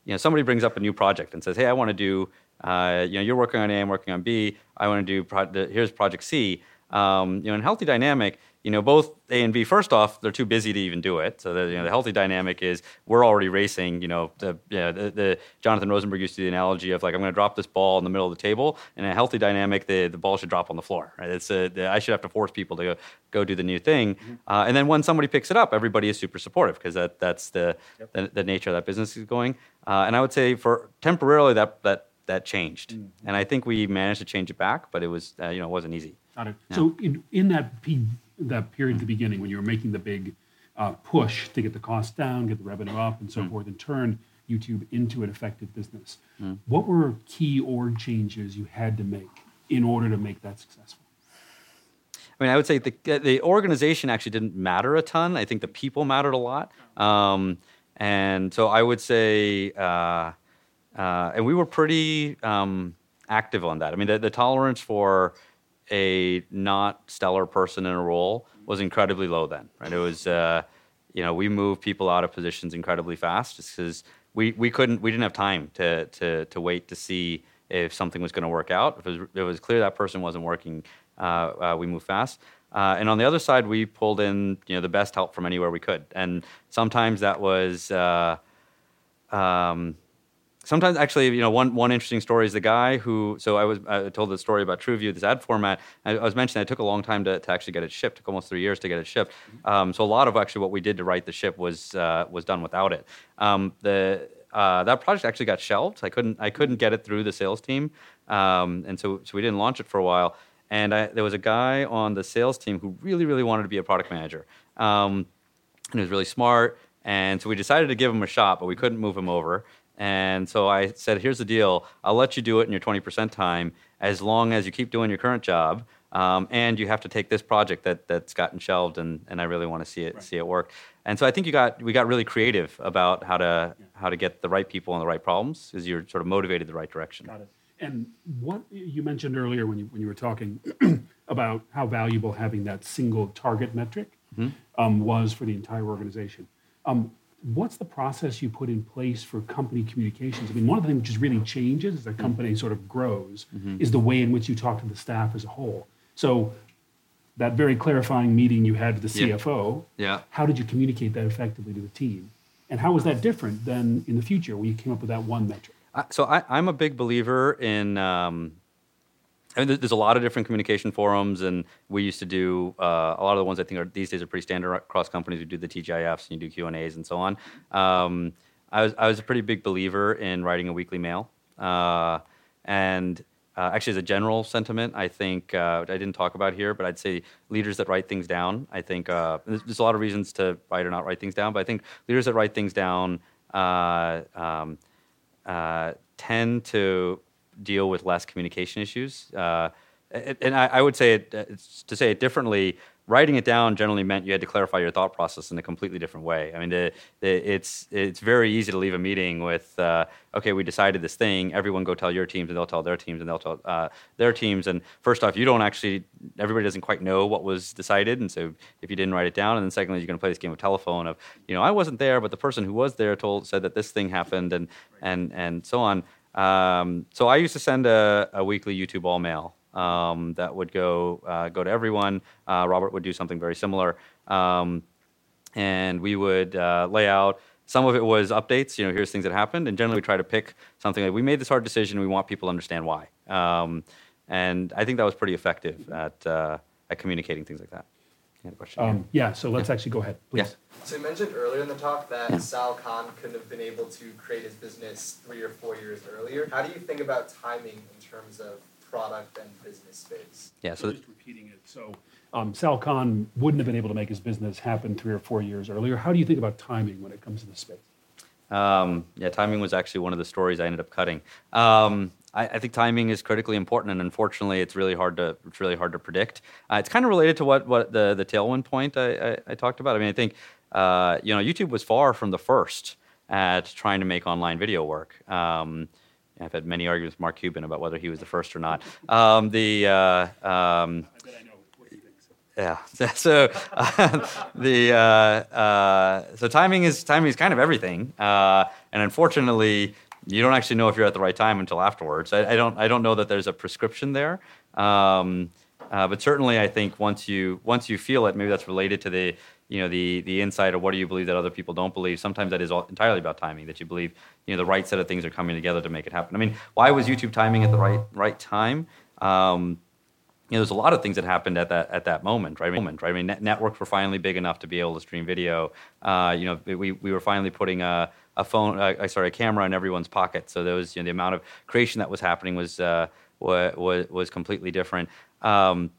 B: you know, somebody brings up a new project and says, "Hey, I want to do, uh, you know, you're working on A, I'm working on B. I want to do pro- the, here's project C." Um, you know, in healthy dynamic, you know, both A and B, first off, they're too busy to even do it. So the, you know, the healthy dynamic is we're already racing. You know, the, you know, the, the Jonathan Rosenberg used to do the analogy of like I'm going to drop this ball in the middle of the table. And in a healthy dynamic, the, the ball should drop on the floor. Right? It's a, the, I should have to force people to go, go do the new thing. Mm-hmm. Uh, and then when somebody picks it up, everybody is super supportive because that, that's the, yep. the, the nature of that business is going. Uh, and I would say for temporarily that that that changed, mm-hmm. and I think we managed to change it back, but it was uh, you know it wasn't easy.
E: Got it. Yeah. So in, in that p- that period at the beginning when you were making the big uh, push to get the cost down, get the revenue up, and so mm. forth, and turn YouTube into an effective business, mm. what were key org changes you had to make in order to make that successful?
B: I mean, I would say the the organization actually didn't matter a ton. I think the people mattered a lot. Um, and so I would say, uh, uh, and we were pretty um, active on that. I mean, the, the, tolerance for a not stellar person in a role was incredibly low then, right? It was, uh, you know, we move people out of positions incredibly fast just because we, we couldn't, we didn't have time to, to, to wait to see if something was going to work out. If it was, if it was clear that person wasn't working, uh, uh, we moved fast. Uh, and on the other side, we pulled in you know the best help from anywhere we could, and sometimes that was. Uh, um, sometimes actually, you know, one, one interesting story is the guy who. So I was I told the story about TrueView, this ad format. I, I was mentioning it took a long time to, to actually get it shipped. It took almost three years to get it shipped. Um, so a lot of actually what we did to write the ship was uh, was done without it. Um, the uh, that project actually got shelved. I couldn't I couldn't get it through the sales team, um, and so so we didn't launch it for a while. And I, there was a guy on the sales team who really, really wanted to be a product manager. Um, and he was really smart. And so we decided to give him a shot, but we couldn't move him over. And so I said, here's the deal I'll let you do it in your 20% time as long as you keep doing your current job. Um, and you have to take this project that, that's gotten shelved, and, and I really want to see it right. see it work. And so I think you got we got really creative about how to yeah. how to get the right people on the right problems, because you're sort of motivated the right direction.
E: Got it. And what you mentioned earlier when you, when you were talking (clears throat) about how valuable having that single target metric mm-hmm. um, was for the entire organization. Um, what's the process you put in place for company communications? I mean, one of the things which really changes as a mm-hmm. company sort of grows mm-hmm. is the way in which you talk to the staff as a whole. So that very clarifying meeting you had with the CFO,
B: yeah. yeah.
E: how did you communicate that effectively to the team? And how was that different than in the future when you came up with that one metric?
B: so I, am a big believer in. Um, I mean, there's a lot of different communication forums, and we used to do uh, a lot of the ones I think are these days are pretty standard across companies. We do the TGIFs and you do Q and A's and so on. Um, I was I was a pretty big believer in writing a weekly mail, uh, and uh, actually as a general sentiment, I think uh, I didn't talk about here, but I'd say leaders that write things down. I think uh, there's, there's, a lot of reasons to write or not write things down, but I think leaders that write things down. Uh, um, tend to deal with less communication issues. Uh, and I, I, would say it, uh, to say it differently, writing it down generally meant you had to clarify your thought process in a completely different way. I mean, the, the, it's it's very easy to leave a meeting with, uh, okay, we decided this thing. Everyone go tell your teams, and they'll tell their teams, and they'll tell uh, their teams. And first off, you don't actually, everybody doesn't quite know what was decided, and so if you didn't write it down, and then secondly, you're going to play this game of telephone of, you know, I wasn't there, but the person who was there told said that this thing happened, and and and so on. Um, so I used to send a, a weekly YouTube all mail um, that would go uh, go to everyone. Uh, Robert would do something very similar, um, and we would uh, lay out. Some of it was updates. You know, here's things that happened, and generally we try to pick something like we made this hard decision. We want people to understand why, um, and I think that was pretty effective at uh, at communicating things like that.
E: You had a question? Um, yeah. So let's yeah. actually go ahead, please.
B: Yeah.
C: So you mentioned earlier in the talk that yeah. Sal Khan couldn't have been able to create his business three or four years earlier. How do you think about timing in terms of product and business space.
B: Yeah, so,
E: just repeating it. So um, Sal Khan wouldn't have been able to make his business happen three or four years earlier. How do you think about timing when it comes to the space?
B: Um, yeah, timing was actually one of the stories I ended up cutting. Um, I, I, think timing is critically important, and unfortunately, it's really hard to it's really hard to predict. Uh, it's kind of related to what what the the tailwind point I, I, I talked about. I mean, I think uh, you know YouTube was far from the first at trying to make online video work. Um, I've had many arguments with Mark Cuban about whether he was the first or not. Um, the uh, um, yeah. (laughs) So uh, (laughs) the uh, uh, so timing is timing is kind of everything, uh, and unfortunately, you don't actually know if you're at the right time until afterwards. I, I don't I don't know that there's a prescription there, um, uh, but certainly I think once you once you feel it, maybe that's related to the you know the the insight of what do you believe that other people don't believe. Sometimes that is all, entirely about timing. That you believe you know the right set of things are coming together to make it happen. I mean, why was YouTube timing at the right right time? Um, you know, there's a lot of things that happened at that at that moment, right? Moment, right? I mean, net- networks were finally big enough to be able to stream video. Uh, you know, we, we were finally putting a, a phone, uh, sorry, a camera in everyone's pocket. So there was you know, the amount of creation that was happening was uh, was was completely different. Um,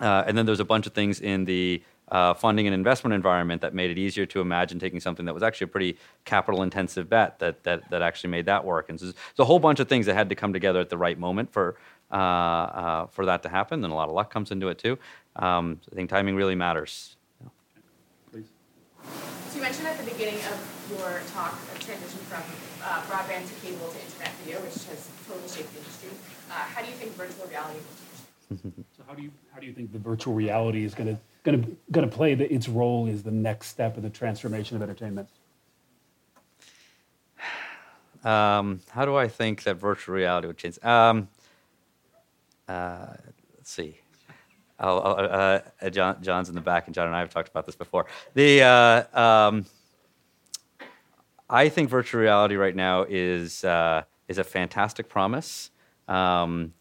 B: uh, and then there's a bunch of things in the uh, funding and investment environment that made it easier to imagine taking something that was actually a pretty capital intensive bet that, that, that actually made that work. And so there's a whole bunch of things that had to come together at the right moment for, uh, uh, for that to happen. And a lot of luck comes into it too. Um, so I think timing really matters.
F: Please. So you mentioned at the beginning of your talk a transition from uh, broadband to cable to internet video, which has totally shaped the industry. Uh, how do you think virtual reality will change? (laughs)
E: so how do you how do you think the virtual reality is going to going to going to play the, its role as the next step in the transformation of entertainment?
B: Um, how do I think that virtual reality would change? Um, uh, let's see. I'll, I'll, uh, uh, John, John's in the back, and John and I have talked about this before. The uh, um, I think virtual reality right now is uh, is a fantastic promise. Um,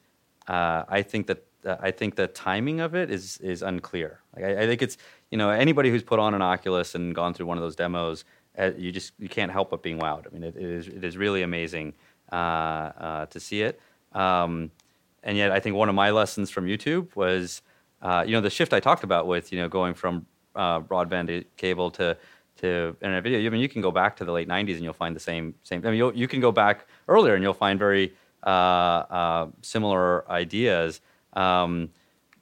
B: uh, I think that I think the timing of it is is unclear. Like I, I, think it's you know anybody who's put on an Oculus and gone through one of those demos, uh, you just you can't help but being wowed. I mean, it, it is it is really amazing uh, uh, to see it. Um, and yet, I think one of my lessons from YouTube was uh, you know the shift I talked about with you know going from uh, broadband to cable to to internet video. I mean, you can go back to the late '90s and you'll find the same same. I mean, you can go back earlier and you'll find very uh, similar ideas. Um,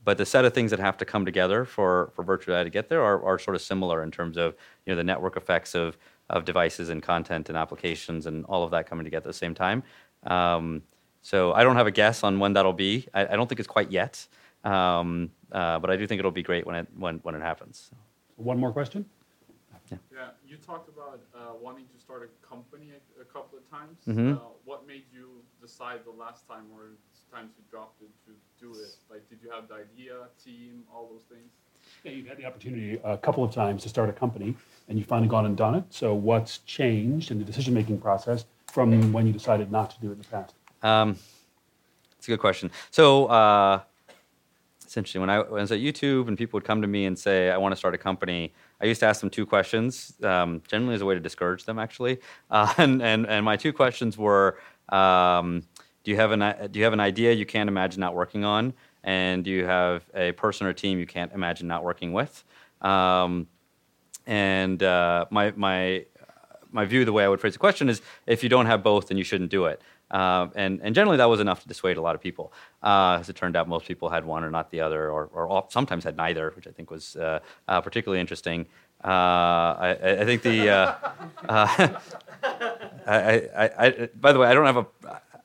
B: but the set of things that have to come together for, for virtual to get there are, are sort of similar in terms of you know the network effects of of devices and content and applications and all of that coming together at the same time. Um, so I don't have a guess on when that'll be. I, I don't think it's quite yet, um, uh, but I do think it'll be great when it when when it happens.
E: One more question.
G: Yeah. yeah, you talked about uh, wanting to start a company a, a couple of times. Mm-hmm. Uh, what made you decide the last time, or times you dropped it to do it? Like, did you have the idea, team, all those things?
E: Yeah, you've had the opportunity a couple of times to start a company, and you've finally gone and done it. So, what's changed in the decision-making process from when you decided not to do it in the past? Um,
B: it's a good question. So, uh, essentially, when I, when I was at YouTube and people would come to me and say, "I want to start a company," I used to ask them two questions, um, generally as a way to discourage them, actually. (laughs) Uh, and, and and my two questions were. Um, do you have an do you have an idea you can't imagine not working on, and do you have a person or team you can't imagine not working with? Um, and uh, my my my view, the way I would phrase the question is, if you don't have both, then you shouldn't do it. Uh, and, and generally, that was enough to dissuade a lot of people. Uh, as it turned out, most people had one or not the other, or, or all, sometimes had neither, which I think was uh, uh particularly interesting. Uh, I, I, think the uh, (laughs) I, I, I, by the way, I don't have a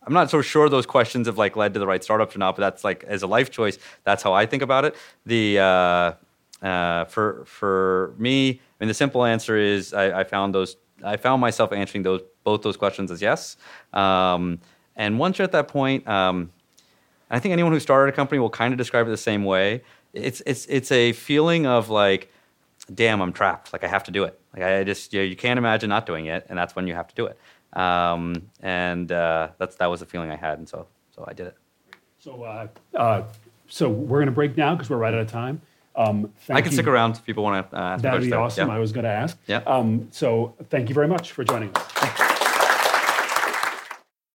B: I'm not so sure those questions have like led to the right startups or not, but that's like as a life choice, that's how I think about it. The for for me, I mean, the simple answer is I, I, found those I found myself answering those both those questions as yes. Um, and once you're at that point, um, I think anyone who started a company will kind of describe it the same way. It's it's it's a feeling of like, damn, I'm trapped. Like I have to do it. Like I just you, know, you can't imagine not doing it, and that's when you have to do it. Um, and uh, that's that was the feeling I had, and so so I did it.
E: So uh, uh, so we're to break now because we're right out of time. Um,
B: I can you. stick around if people want to. Uh,
E: That'd be awesome. Yeah. I was going to ask.
B: Yeah.
E: Um, so thank you very much for joining us.